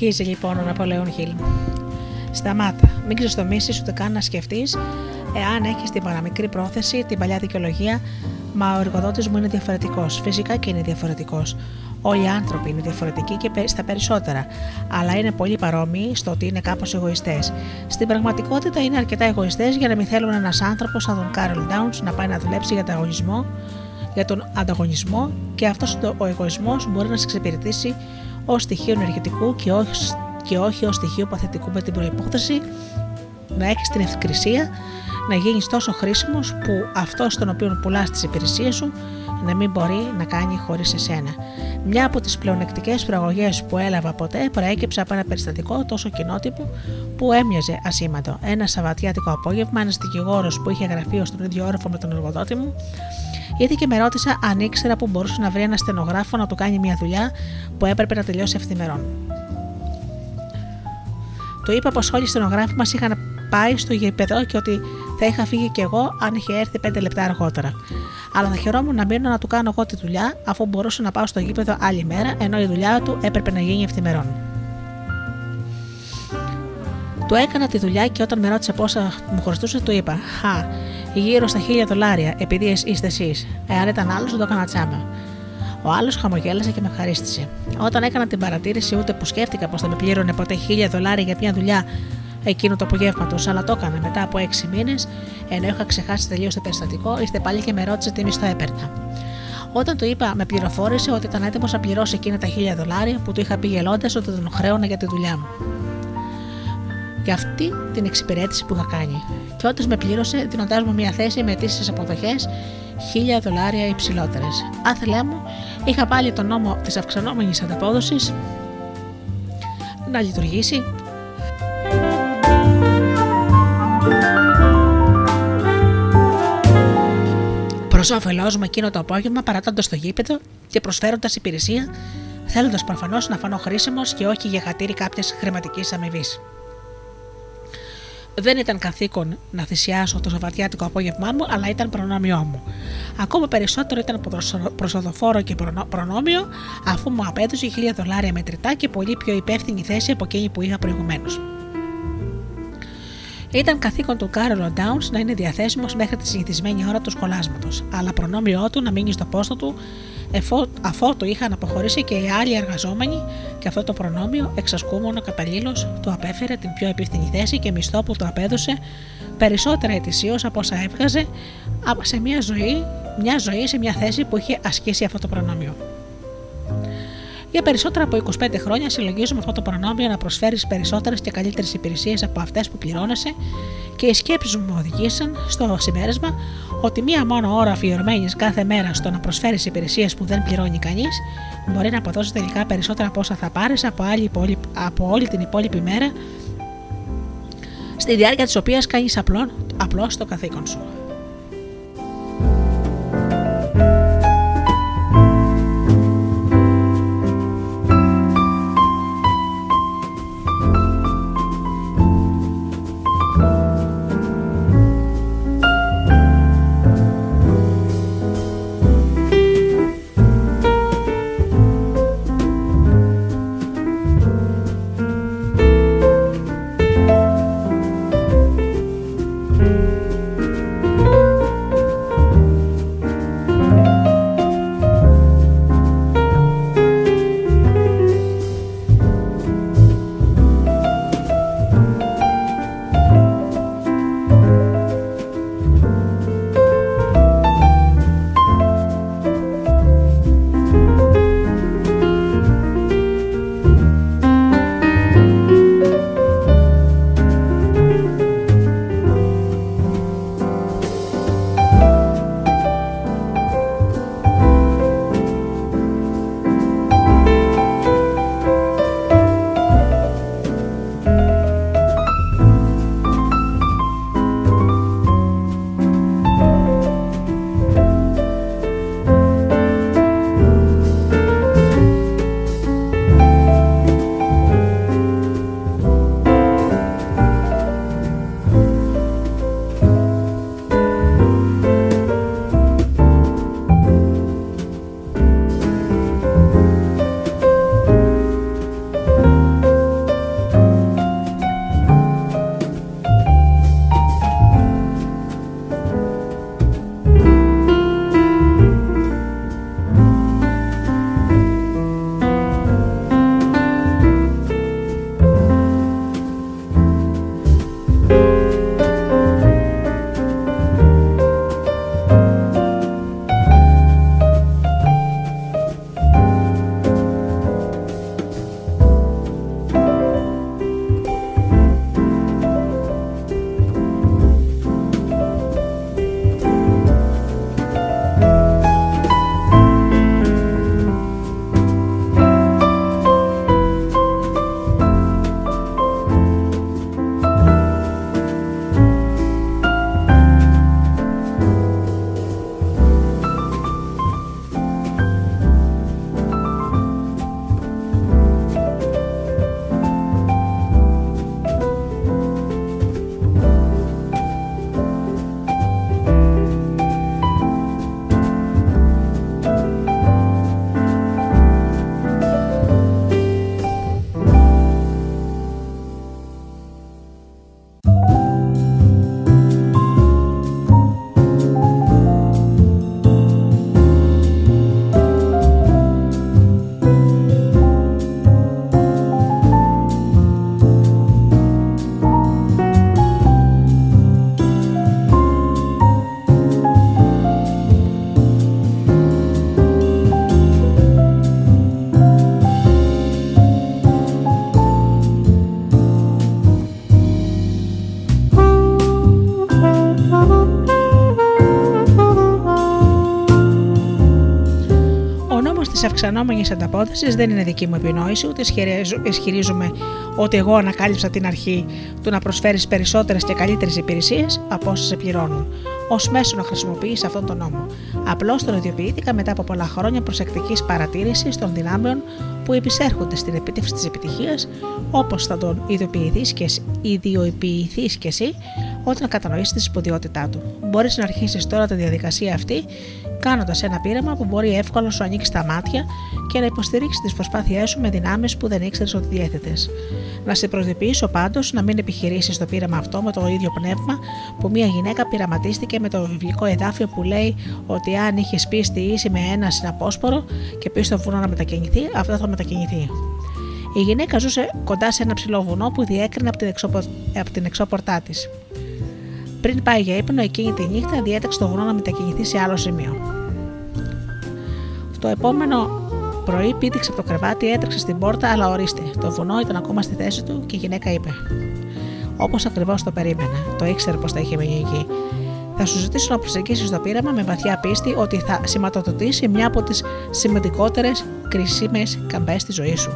Συνεχίζει λοιπόν ο Ναπολέον Χιλ. Σταμάτα. Μην ξεστομίσεις ούτε καν να σκεφτείς εάν έχεις την παραμικρή πρόθεση, την παλιά δικαιολογία, μα ο εργοδότης μου είναι διαφορετικός. Φυσικά και είναι διαφορετικός. Όλοι οι άνθρωποι είναι διαφορετικοί και πε- στα περισσότερα, αλλά είναι πολύ παρόμοιοι στο ότι είναι κάπως εγωιστές. Στην πραγματικότητα είναι αρκετά εγωιστές για να μην θέλουν ένας άνθρωπος σαν τον Κάρολ Ντάουνς να πάει να δουλέψει για τον αγωνισμό, για τον ανταγωνισμό και αυτός ο εγωισμός μπορεί να σε εξυπηρετήσει ω στοιχείο ενεργητικού και όχι, και όχι ω στοιχείο παθητικού με την προπόθεση να έχεις την ευκρισία να γίνεις τόσο χρήσιμος που αυτός τον οποίο πουλάς τις υπηρεσίες σου να μην μπορεί να κάνει χωρίς εσένα. Μια από τις πλεονεκτικές προαγωγές που έλαβα ποτέ προέκυψε από ένα περιστατικό τόσο κοινότυπο που έμοιαζε ασήμαντο. Ένα Σαββατιάτικο απόγευμα, ένας δικηγόρος που είχε γραφείο στον ίδιο όροφο με τον εργοδότη μου, ήρθε και με ρώτησε αν ήξερα που μπορούσε να βρει ένα στενογράφο να του κάνει μια δουλειά που έπρεπε να τελειώσει ευθυμερών. Του είπα πως όλοι οι στενογράφοι μας είχαν πάει στο γήπεδο και ότι θα είχα φύγει κι εγώ αν είχε έρθει πέντε λεπτά αργότερα. Αλλά θα χαιρόμουν να μείνω να του κάνω εγώ τη δουλειά, αφού μπορούσα να πάω στο γήπεδο άλλη μέρα, ενώ η δουλειά του έπρεπε να γίνει ευθυμερών. Του έκανα τη δουλειά και όταν με ρώτησε πόσα μου χρωστούσε, του είπα: Χα, γύρω στα χίλια δολάρια, επειδή είστε εσείς. Εάν ήταν άλλος, το έκανα τσάμα. Ο άλλος χαμογέλασε και με ευχαρίστησε. Όταν έκανα την παρατήρηση, ούτε που σκέφτηκα πως θα με πλήρωνε ποτέ χίλια δολάρια για μια δουλειά εκείνο το απογεύματο, αλλά το έκανα μετά από έξι μήνες, ενώ είχα ξεχάσει τελείως το περιστατικό, ήρθε πάλι και με ρώτησε τι μισθό έπαιρνα. Όταν του είπα, με πληροφόρησε ότι ήταν έτοιμος να πληρώσει εκείνα τα χίλια δολάρια που του είχα πει γελώντας ότι τον χρέωνα για τη δουλειά μου. Για αυτή την εξυπηρέτηση που είχα κάνει. Και όταν με πλήρωσε, δίνοντάς μου μια θέση με αιτήσεις αποδοχές χίλια δολάρια υψηλότερες. Άθελέ μου, είχα πάλι τον νόμο της αυξανόμενης ανταπόδοσης να λειτουργήσει προς όφελός μου εκείνο το απόγευμα, παρατώντας το γήπεδο και προσφέροντας υπηρεσία, θέλοντας προφανώς να φανώ χρήσιμος και όχι για χατήρι κάποια χρηματικής αμοιβής. Δεν ήταν καθήκον να θυσιάσω το Σαββατιάτικο απόγευμά μου, αλλά ήταν προνόμιό μου. Ακόμα περισσότερο ήταν προσω- προσοδοφόρο και προνο- προνόμιο, αφού μου απέδωσε χίλια δολάρια μετρητά και πολύ πιο υπεύθυνη θέση από εκείνη που είχα προηγουμένως. Ήταν καθήκον του Κάρολο Ντάουνς να είναι διαθέσιμος μέχρι τη συνηθισμένη ώρα του σχολάσματος, αλλά προνόμιό του να μείνει στο πόστο του εφό, αφότου είχαν αποχωρήσει και οι άλλοι εργαζόμενοι, και αυτό το προνόμιο, εξασκούμενο καταλήλω, του απέφερε την πιο επίφθηνη θέση και μισθό που του απέδωσε περισσότερα ετησίως από όσα έβγαζε από- σε μια ζωή, μια ζωή σε μια θέση που είχε ασκήσει αυτό το προνόμιο. Για περισσότερα από 25 χρόνια συλλογίζουμε αυτό το προνόμιο να προσφέρεις περισσότερες και καλύτερες υπηρεσίες από αυτές που πληρώνεσαι και οι σκέψεις μου οδηγήσαν στο συμπέρασμα ότι μία μόνο ώρα αφιερωμένης κάθε μέρα στο να προσφέρεις υπηρεσίες που δεν πληρώνει κανείς μπορεί να αποδώσει τελικά περισσότερα από όσα θα πάρεις από, άλλη υπόλοι- από όλη την υπόλοιπη μέρα στη διάρκεια της οποίας κάνεις απλώς το καθήκον σου. Αυξανόμενης ανταπόδοση δεν είναι δική μου επινόηση, ούτε ισχυρίζω- ισχυρίζομαι ότι εγώ ανακάλυψα την αρχή του να προσφέρεις περισσότερες και καλύτερες υπηρεσίες από όσες σε πληρώνουν, ως μέσο να χρησιμοποιήσει αυτόν τον νόμο. Απλώς τον ιδιοποιήθηκα μετά από πολλά χρόνια προσεκτικής παρατήρησης των δυνάμεων που επισέρχονται στην επίτευξη της επιτυχίας, όπως θα τον ιδιοποιηθεί και, εσύ- ιδιοποιηθείς και εσύ όταν κατανοήσει τη σπουδαιότητά του. Μπορείς να αρχίσεις τώρα τη διαδικασία αυτή κάνοντας ένα πείραμα που μπορεί εύκολα να σου ανοίξει τα μάτια και να υποστηρίξει τις προσπάθειές σου με δυνάμεις που δεν ήξερες ότι διέθετες. Να σε προειδοποιήσω πάντως να μην επιχειρήσεις το πείραμα αυτό με το ίδιο πνεύμα που μια γυναίκα πειραματίστηκε με το βιβλικό εδάφιο που λέει ότι αν είχες πίστη ίση με ένα συναπόσπορο και πεις στο βουνό να μετακινηθεί, αυτό θα μετακινηθεί. Η γυναίκα ζούσε κοντά σε ένα ψηλό βουνό που διέκρινε από την, εξωπο... από την εξώπορτά της. Πριν πάει για ύπνο, εκείνη τη νύχτα διέταξε το βουνό να μετακινηθεί σε άλλο σημείο. Το επόμενο πρωί πήδηξε από το κρεβάτι, έτρεξε στην πόρτα, αλλά ορίστε, το βουνό ήταν ακόμα στη θέση του και η γυναίκα είπε: Όπως ακριβώς το περίμενα, το ήξερε πως θα είχε μείνει εκεί. Θα σου ζητήσω να προσεγγίσεις το πείραμα με βαθιά πίστη ότι θα σηματοδοτήσει μια από τις σημαντικότερες κρίσιμε καμπές στη ζωής σου.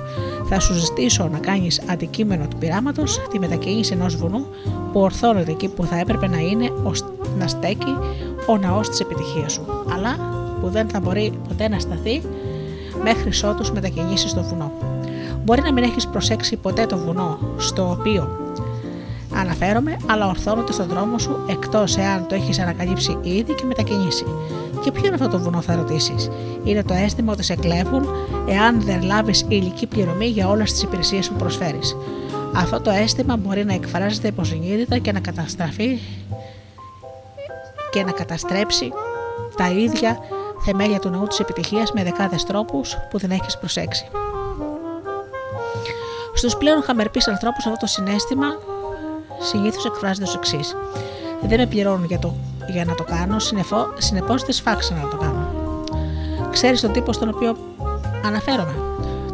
Θα σου ζητήσω να κάνεις αντικείμενο του πειράματος τη μετακίνηση ενός βουνού που ορθώνεται εκεί που θα έπρεπε να είναι ώστε να στέκει ο ναός της επιτυχίας σου, αλλά που δεν θα μπορεί ποτέ να σταθεί μέχρι ότους μετακινήσεις στο βουνό. Μπορεί να μην έχεις προσέξει ποτέ το βουνό στο οποίο αναφέρομαι, αλλά ορθώνονται στον δρόμο σου εκτός εάν το έχεις ανακαλύψει ήδη και μετακινήσει. Και ποιο είναι αυτό το βουνό, θα ρωτήσεις; Είναι το αίσθημα ότι σε κλέβουν εάν δεν λάβεις υλική πληρωμή για όλες τις υπηρεσίες που προσφέρεις. Αυτό το αίσθημα μπορεί να εκφράζεται υποσυνείδητα και να καταστραφεί και να καταστρέψει τα ίδια θεμέλια του ναού της επιτυχίας με δεκάδες τρόπους που δεν έχεις προσέξει. Στους πλέον χαμερπείς ανθρώπους αυτό το συνέστημα συνήθως εκφράζεται ως εξής. Δεν με πληρώνουν για, το, για να το κάνω, συνεπώς δεν σφάξα να το κάνω. Ξέρεις τον τύπο στον οποίο αναφέρομαι.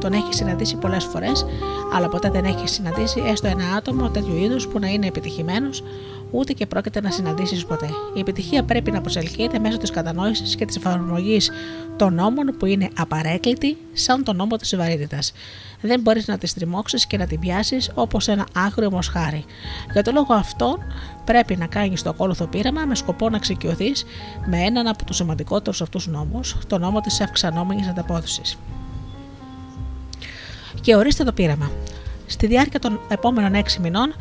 Τον έχεις συναντήσει πολλές φορές, αλλά ποτέ δεν έχεις συναντήσει έστω ένα άτομο τέτοιου είδους που να είναι επιτυχημένος, ούτε και πρόκειται να συναντήσεις ποτέ. Η επιτυχία πρέπει να προσελκύεται μέσω της κατανόησης και της εφαρμογής των νόμων που είναι απαρέκλητοι, σαν τον νόμο της βαρύτητας. Δεν μπορείς να τη στριμώξει και να την πιάσεις όπως ένα άγριο μοσχάρι. Για τον λόγο αυτό, πρέπει να κάνεις το ακόλουθο πείραμα με σκοπό να εξοικειωθεί με έναν από τους σημαντικότερους αυτούς νόμους, το νόμο της αυξανόμενης ανταπόδοση. Και ορίστε το πείραμα. Στη διάρκεια των επόμενων 6 μηνών,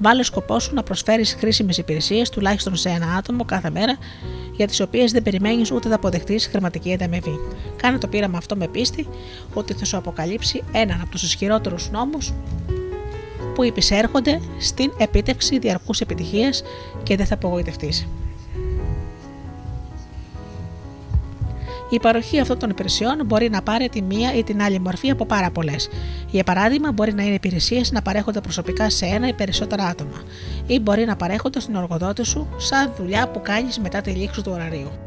βάλε σκοπό σου να προσφέρεις χρήσιμες υπηρεσίες τουλάχιστον σε ένα άτομο κάθε μέρα, για τις οποίες δεν περιμένεις ούτε θα αποδεχτείς χρηματική ανταμοιβή. Κάνε το πείραμα αυτό με πίστη ότι θα σου αποκαλύψει έναν από τους ισχυρότερους νόμους που υπησέρχονται στην επίτευξη διαρκούς επιτυχίας και δεν θα απογοητευτείς. Η παροχή αυτών των υπηρεσιών μπορεί να πάρει τη μία ή την άλλη μορφή από πάρα πολλές. Για παράδειγμα, μπορεί να είναι υπηρεσίες να παρέχονται προσωπικά σε ένα ή περισσότερα άτομα, ή μπορεί να παρέχονται στην εργοδότη σου σαν δουλειά που κάνεις μετά τη λήξη του ωραρίου.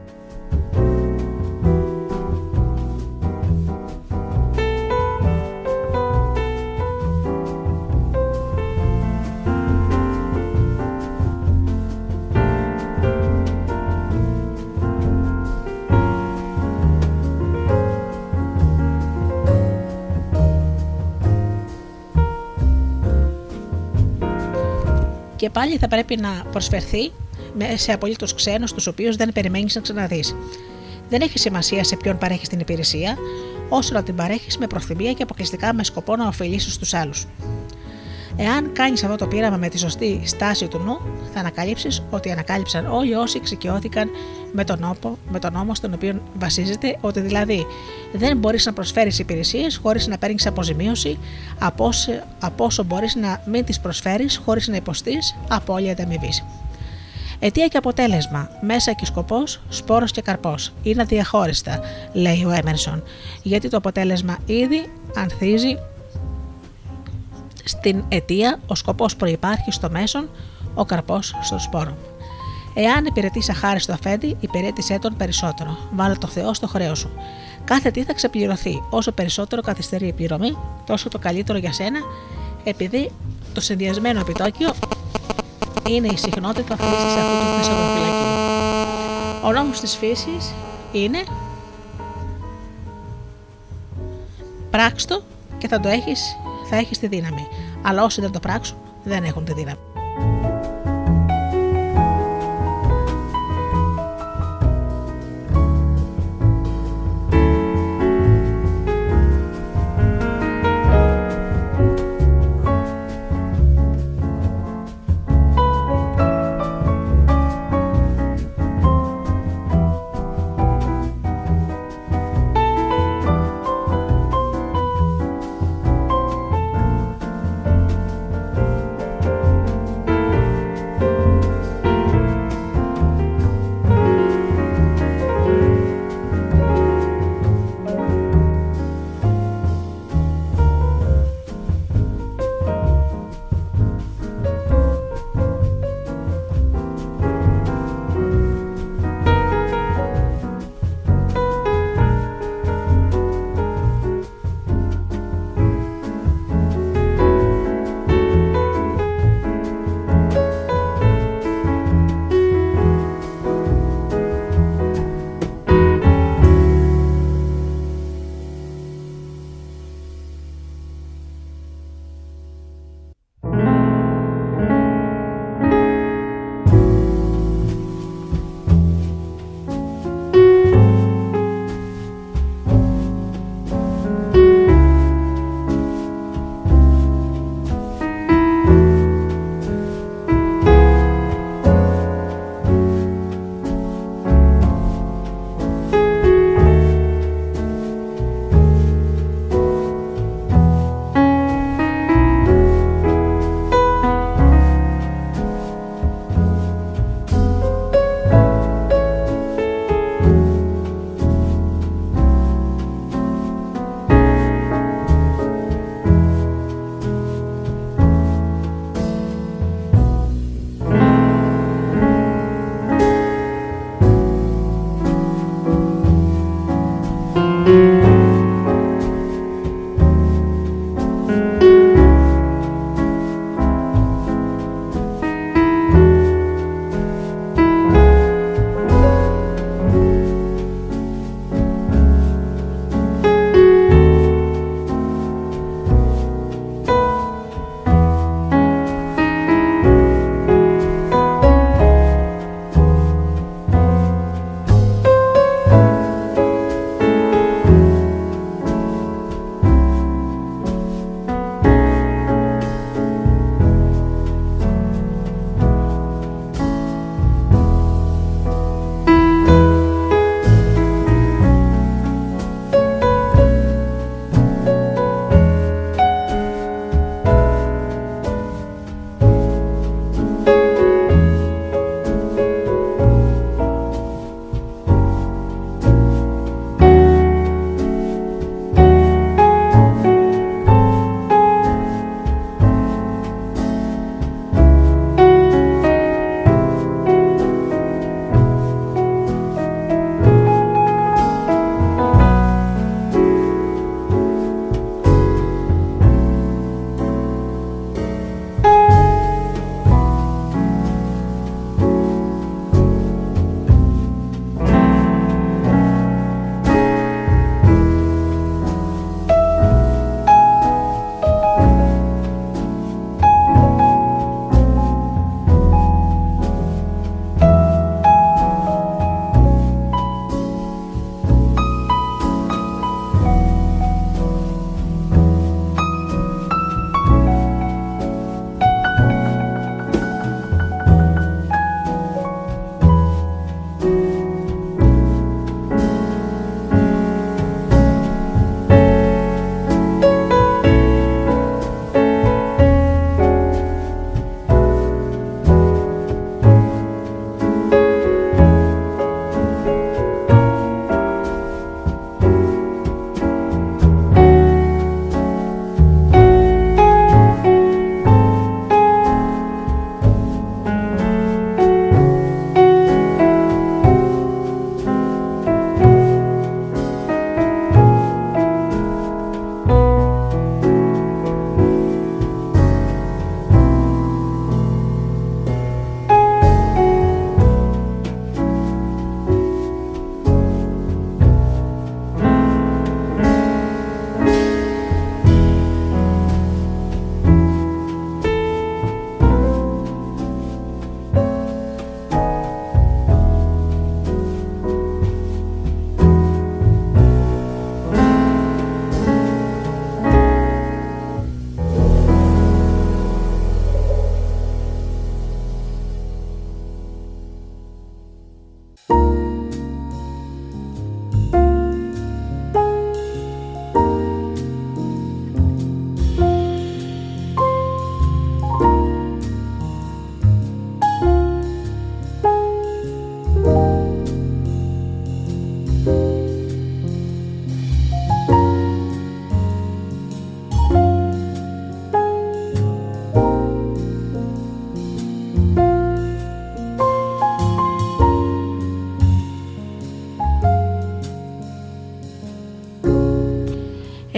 Και πάλι θα πρέπει να προσφερθεί με- σε απολύτως ξένους, τους οποίους δεν περιμένεις να ξαναδείς. Δεν έχει σημασία σε ποιον παρέχεις την υπηρεσία, όσο να την παρέχεις με προθυμία και αποκλειστικά με σκοπό να ωφελήσεις τους άλλους. Εάν κάνεις αυτό το πείραμα με τη σωστή στάση του νου, θα ανακαλύψεις ότι ανακάλυψαν όλοι όσοι εξοικειώθηκαν με τον, νόπο, με τον νόμο στον οποίο βασίζεται, ότι δηλαδή δεν μπορείς να προσφέρεις υπηρεσίες χωρίς να παίρνεις αποζημίωση από, όσο- από όσο μπορείς να μην τις προσφέρεις χωρίς να υποστείς απώλεια ανταμοιβή. Αιτία και αποτέλεσμα, μέσα και σκοπός, σπόρος και καρπός. Είναι αδιαχώριστα, λέει ο Έμερσον, γιατί το αποτέλεσμα ήδη ανθίζει στην αιτία, ο σκοπός προπάρχει στο μέσον, ο καρπός στο σπόρο. Εάν υπηρετεί αχάριστο αφέντη, υπηρέτησέ τον περισσότερο. Βάλε το Θεό στο χρέος σου. Κάθε τι θα ξεπληρωθεί. Όσο περισσότερο καθυστερεί η πληρωμή, τόσο το καλύτερο για σένα, επειδή το συνδυασμένο επιτόκιο είναι η συχνότητα χρήση αυτού του θησαυροφυλακίου. Ο νόμος της φύσης είναι Πράξ' το και θα το έχεις, θα έχεις τη δύναμη. Αλλά όσοι δεν το πράξουν, δεν έχουν τη δύναμη.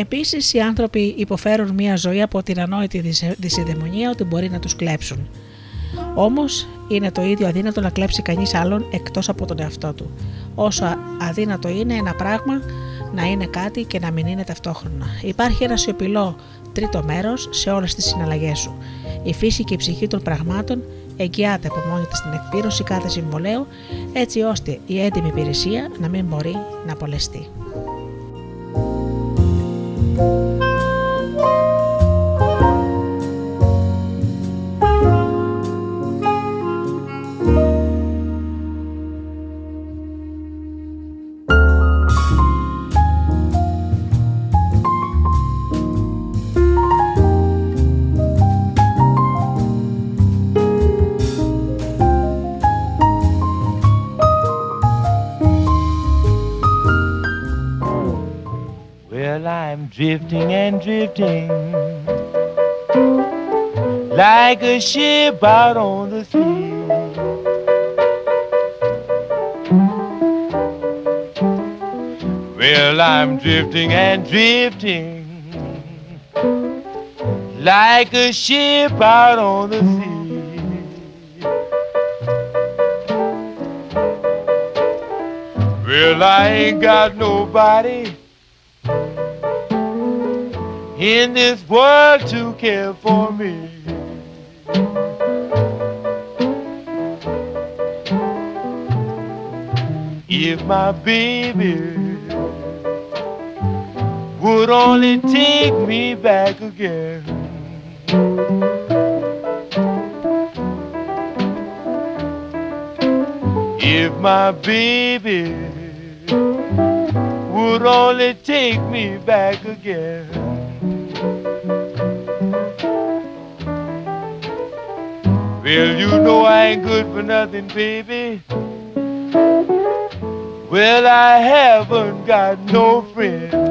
Επίσης, οι άνθρωποι υποφέρουν μια ζωή από την ανόητη δυσε- δυσιδαιμονία ότι μπορεί να τους κλέψουν. Όμως, είναι το ίδιο αδύνατο να κλέψει κανείς άλλον εκτός από τον εαυτό του. Όσο α- αδύνατο είναι ένα πράγμα να είναι κάτι και να μην είναι ταυτόχρονα. Υπάρχει ένα σιωπηλό τρίτο μέρος σε όλες τις συναλλαγές σου. Η φύση και η ψυχή των πραγμάτων εγγυάται από μόνη της την εκπλήρωση κάθε συμβολέου, έτσι ώστε η έντιμη υπηρεσία να μην μπορεί να απολεστεί. Drifting and drifting like a ship out on the sea. Well, I'm drifting and drifting like a ship out on the sea. Well, I ain't got nobody in this world to care for me. If my baby would only take me back again. If my baby would only take me back again. Well, you know I ain't good for nothing, baby. Well, I haven't got no friend.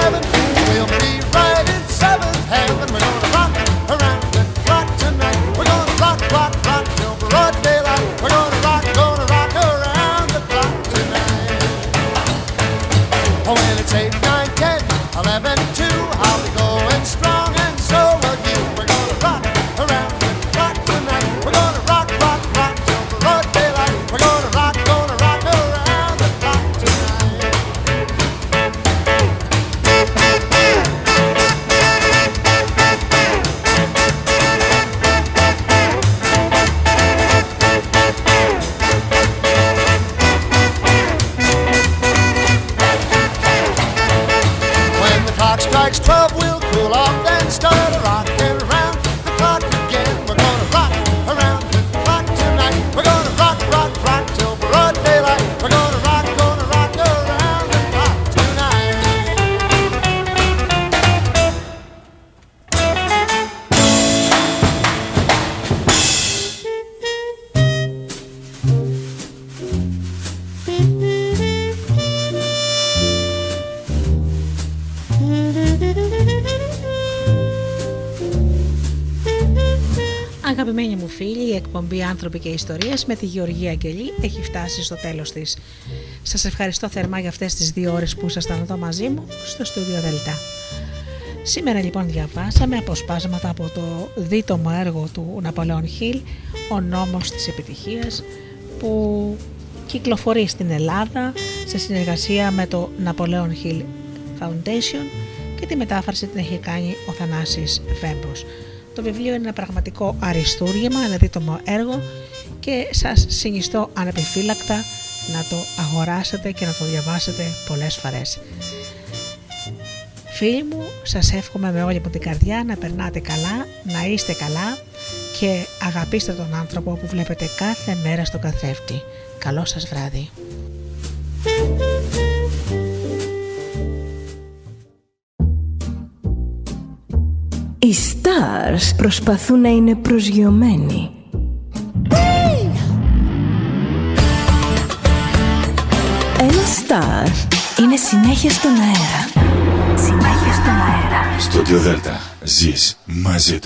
Seven. Άνθρωποι και Ιστορίες με τη Γεωργία Αγγελή έχει φτάσει στο τέλος της. Σας ευχαριστώ θερμά για αυτές τις δύο ώρες που ήσασταν εδώ μαζί μου στο στούντιο Δελτά. Σήμερα λοιπόν διαβάσαμε αποσπάσματα από το δίτομο έργο του Ναπολέον Χιλ «Ο νόμος της επιτυχίας» που κυκλοφορεί στην Ελλάδα σε συνεργασία με το Napoleon Hill Foundation και τη μετάφραση την έχει κάνει ο Θανάσης Βέμπος. Το βιβλίο είναι ένα πραγματικό αριστούργημα, ένα δίτομο έργο και σας συνιστώ ανεπιφύλακτα να το αγοράσετε και να το διαβάσετε πολλές φορές. Φίλοι μου, σας εύχομαι με όλη μου την καρδιά να περνάτε καλά, να είστε καλά και αγαπήστε τον άνθρωπο που βλέπετε κάθε μέρα στο καθρέφτη. Καλό σας βράδυ. Οι stars προσπαθούν να είναι προσγειωμένοι. Είναι συνέχεια στον αέρα. Συνέχεια στον αέρα. Στο Δέλτα ζεις μαζί του.